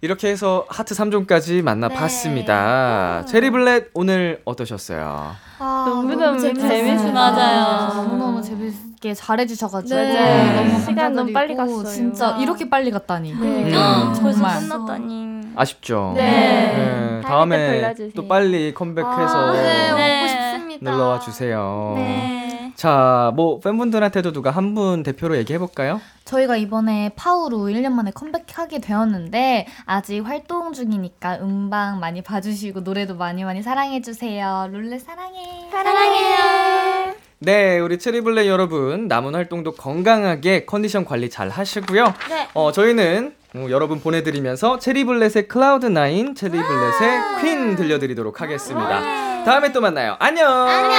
[SPEAKER 2] 이렇게 해서 하트 3종까지 만나봤습니다.
[SPEAKER 4] 네.
[SPEAKER 2] 체리블렛 오늘 어떠셨어요?
[SPEAKER 4] 아,
[SPEAKER 9] 너무너무
[SPEAKER 4] 재밌었어요.
[SPEAKER 9] 재밌었어요.
[SPEAKER 6] 맞아요. 너무너무 재밌게 잘해주셔가지고
[SPEAKER 4] 네.
[SPEAKER 6] 너무
[SPEAKER 9] 시간 너무 빨리 갔어요.
[SPEAKER 6] 진짜 이렇게 빨리 갔다니.
[SPEAKER 4] 네.
[SPEAKER 2] 음.
[SPEAKER 7] 벌써
[SPEAKER 6] 정말.
[SPEAKER 7] 끝났다니.
[SPEAKER 2] 아쉽죠?
[SPEAKER 9] 네.
[SPEAKER 2] 다음에
[SPEAKER 9] 다음에 또
[SPEAKER 2] 빨리 컴백해서
[SPEAKER 4] 아, 네,
[SPEAKER 7] 네.
[SPEAKER 4] 오고 싶습니다.
[SPEAKER 2] 놀러와 주세요.
[SPEAKER 7] 네.
[SPEAKER 2] 자, 뭐 팬분들한테도 누가 한 분 대표로 얘기해 볼까요?
[SPEAKER 6] 저희가 이번에 파우로 1년 만에 컴백하게 되었는데 아직 활동 중이니까 음방 많이 봐주시고 노래도 많이 많이 사랑해 주세요. 룰렛 사랑해.
[SPEAKER 9] 사랑해요.
[SPEAKER 2] 네, 우리 체리블레 여러분 남은 활동도 건강하게 컨디션 관리 잘 하시고요.
[SPEAKER 4] 네.
[SPEAKER 2] 어, 저희는 어, 여러분 보내드리면서 체리블렛의 클라우드 나인, 체리블렛의 퀸 들려드리도록 하겠습니다. 다음에 또 만나요. 안녕.
[SPEAKER 10] 한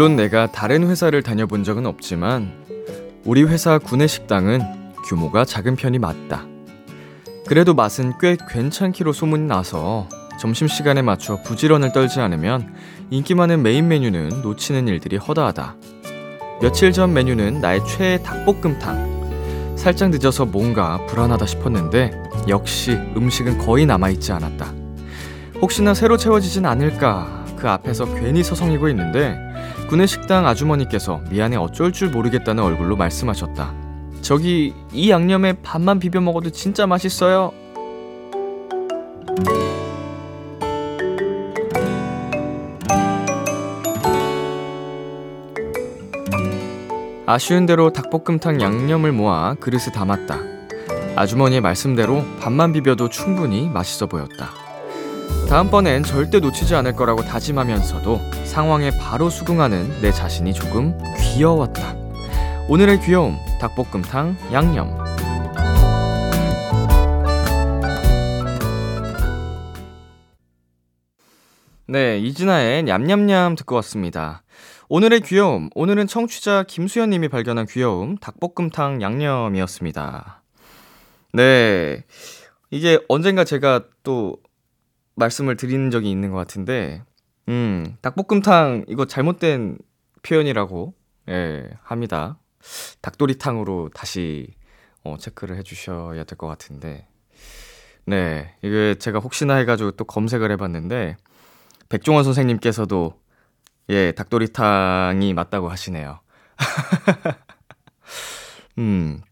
[SPEAKER 2] 물론 내가 다른 회사를 다녀본 적은 없지만 우리 회사 구내식당은 규모가 작은 편이 맞다. 그래도 맛은 꽤 괜찮기로 소문이 나서 점심시간에 맞춰 부지런을 떨지 않으면 인기 많은 메인 메뉴는 놓치는 일들이 허다하다. 며칠 전 메뉴는 나의 최애 닭볶음탕. 살짝 늦어서 뭔가 불안하다 싶었는데 역시 음식은 거의 남아있지 않았다. 혹시나 새로 채워지진 않을까 그 앞에서 괜히 서성이고 있는데 구내식당 아주머니께서 미안해 어쩔 줄 모르겠다는 얼굴로 말씀하셨다. 저기 이 양념에 밥만 비벼 먹어도 진짜 맛있어요. 아쉬운 대로 닭볶음탕 양념을 모아 그릇에 담았다. 아주머니의 말씀대로 밥만 비벼도 충분히 맛있어 보였다. 다음번엔 절대 놓치지 않을 거라고 다짐하면서도 상황에 바로 수긍하는 내 자신이 조금 귀여웠다. 오늘의 귀여움, 닭볶음탕 양념. 네, 이진아의 냠냠냠 듣고 왔습니다. 오늘의 귀여움, 오늘은 청취자 김수현 님이 발견한 귀여움, 닭볶음탕 양념이었습니다. 네, 이게 언젠가 제가 또 말씀을 드린 적이 있는 것 같은데, 음, 닭볶음탕 이거 잘못된 표현이라고 예, 합니다. 닭도리탕으로 다시 어, 체크를 해주셔야 될 것 같은데, 네, 이게 제가 혹시나 해가지고 또 검색을 해봤는데 백종원 선생님께서도 예, 닭도리탕이 맞다고 하시네요. 음,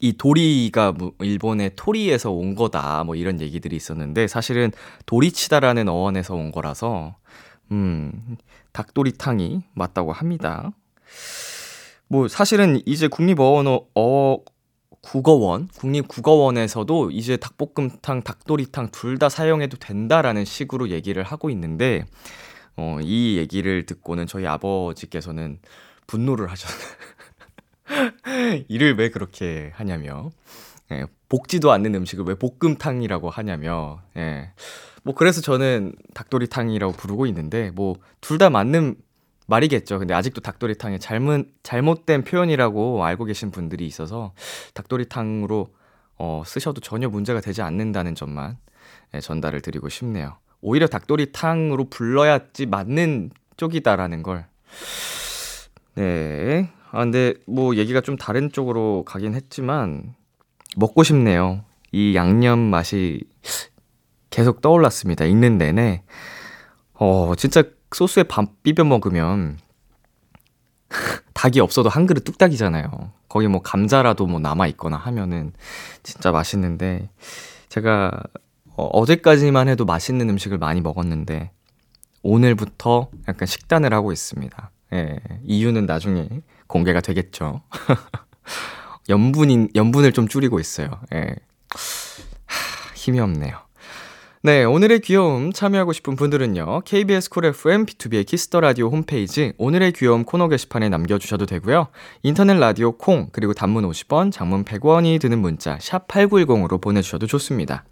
[SPEAKER 2] 이 도리가 뭐 일본의 토리에서 온 거다 뭐 이런 얘기들이 있었는데 사실은 도리치다라는 어원에서 온 거라서 음 닭도리탕이 맞다고 합니다. 뭐 사실은 이제 국립어원 어 국어원 국립국어원에서도 이제 닭볶음탕 닭도리탕 둘 다 사용해도 된다라는 식으로 얘기를 하고 있는데 어, 이 얘기를 듣고는 저희 아버지께서는 분노를 하셨어요. 이를 왜 그렇게 하냐며. 예, 볶지도 않는 음식을 왜 볶음탕이라고 하냐며. 예. 뭐 그래서 저는 닭도리탕이라고 부르고 있는데 뭐 둘 다 맞는 말이겠죠. 근데 아직도 닭도리탕이 잘못 잘못된 표현이라고 알고 계신 분들이 있어서 닭도리탕으로 어, 쓰셔도 전혀 문제가 되지 않는다는 점만 예, 전달을 드리고 싶네요. 오히려 닭도리탕으로 불러야지 맞는 쪽이다라는 걸. 네. 아, 근데 뭐 얘기가 좀 다른 쪽으로 가긴 했지만 먹고 싶네요. 이 양념 맛이 계속 떠올랐습니다. 읽는 내내. 어, 진짜 소스에 밥 비벼 먹으면 닭이 없어도 한 그릇 뚝딱이잖아요. 거기 뭐 감자라도 뭐 남아 있거나 하면은 진짜 맛있는데 제가 어, 어제까지만 해도 맛있는 음식을 많이 먹었는데 오늘부터 약간 식단을 하고 있습니다. 예, 이유는 나중에 공개가 되겠죠. 염분인, 염분을 좀 줄이고 있어요. 예. 하, 힘이 없네요. 네, 오늘의 귀여움 참여하고 싶은 분들은요. KBS 쿨 FM 비투비의 키스 더 라디오 홈페이지 오늘의 귀여움 코너 게시판에 남겨 주셔도 되고요. 인터넷 라디오 콩 그리고 단문 50원, 장문 100원이 드는 문자 샵 8910으로 보내 주셔도 좋습니다.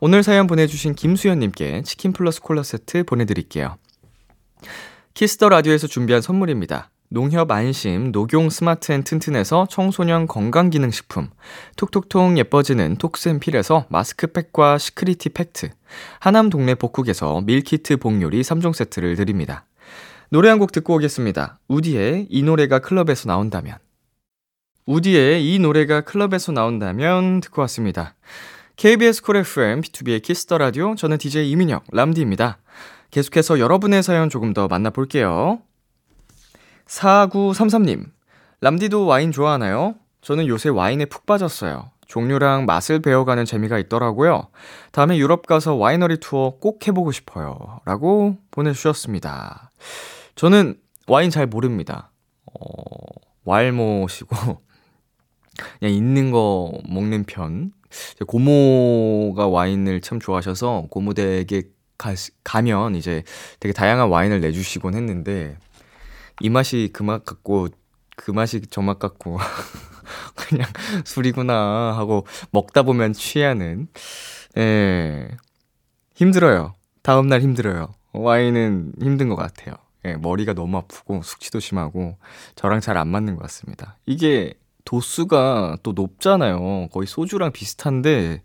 [SPEAKER 2] 오늘 사연 보내 주신 김수현 님께 치킨 플러스 콜라 세트 보내 드릴게요. 키스 더 라디오에서 준비한 선물입니다. 농협 안심 녹용 스마트 앤 튼튼에서 청소년 건강기능식품 톡톡톡 예뻐지는 톡스앤필에서 마스크팩과 시크리티 팩트 하남 동네 복국에서 밀키트 복요리 3종 세트를 드립니다. 노래 한 곡 듣고 오겠습니다. 우디의 이 노래가 클럽에서 나온다면 우디의 이 노래가 클럽에서 나온다면 듣고 왔습니다. KBS 쿨 FM 비투비의 키스 더 라디오 저는 DJ 이민혁 람디입니다. 계속해서 여러분의 사연 조금 더 만나볼게요. 4933님, 람디도 와인 좋아하나요? 저는 요새 와인에 푹 빠졌어요. 종류랑 맛을 배워가는 재미가 있더라고요. 다음에 유럽 가서 와이너리 투어 꼭 해보고 싶어요. 라고 보내주셨습니다. 저는 와인 잘 모릅니다. 어, 왈못이고, 그냥 있는 거 먹는 편. 고모가 와인을 참 좋아하셔서 고모 댁에 가, 가면 이제 되게 다양한 와인을 내주시곤 했는데, 이 맛이 그 맛 같고 그 맛이 저 맛 같고. 그냥 술이구나 하고 먹다 보면 취하는. 예. 힘들어요. 다음 날 힘들어요. 와인은 힘든 것 같아요. 예 머리가 너무 아프고 숙취도 심하고 저랑 잘 안 맞는 것 같습니다. 이게 도수가 또 높잖아요. 거의 소주랑 비슷한데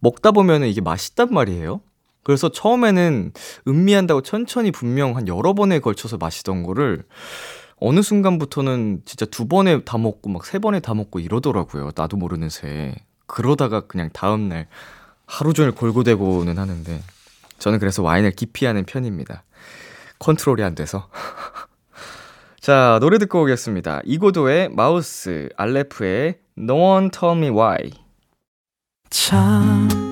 [SPEAKER 2] 먹다 보면은 이게 맛있단 말이에요 그래서 처음에는 음미한다고 천천히 분명 한 여러 번에 걸쳐서 마시던 거를 어느 순간부터는 진짜 두 번에 다 먹고 막 세 번에 다 먹고 이러더라고요. 나도 모르는 새에. 그러다가 그냥 다음날 하루 종일 골고대고는 하는데 저는 그래서 와인을 기피하는 편입니다. 컨트롤이 안 돼서. 자, 노래 듣고 오겠습니다. 이고도의 마우스, 알레프의 No One Tell Me Why.
[SPEAKER 13] 참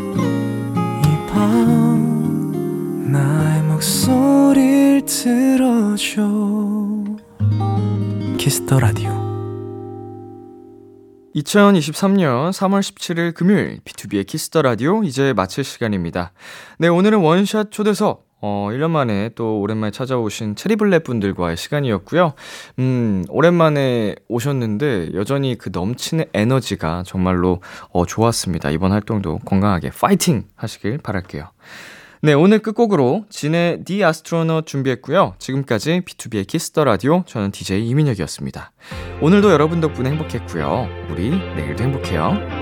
[SPEAKER 13] 이 밤 나의 목소리를 들어줘 키스 더 라디오
[SPEAKER 2] 2023년 3월 17일 금요일 비투비의 키스 더 라디오 이제 마칠 시간입니다. 네, 오늘은 원샷 초대석 어, 1년 만에 또 오랜만에 찾아오신 체리블렛 분들과의 시간이었고요. 음, 오랜만에 오셨는데 여전히 그 넘치는 에너지가 정말로 어, 좋았습니다. 이번 활동도 건강하게 파이팅 하시길 바랄게요. 네, 오늘 끝곡으로 진의 The Astronaut 준비했고요. 지금까지 비투비의 키스 더 라디오 저는 DJ 이민혁이었습니다. 오늘도 여러분 덕분에 행복했고요. 우리 내일도 행복해요.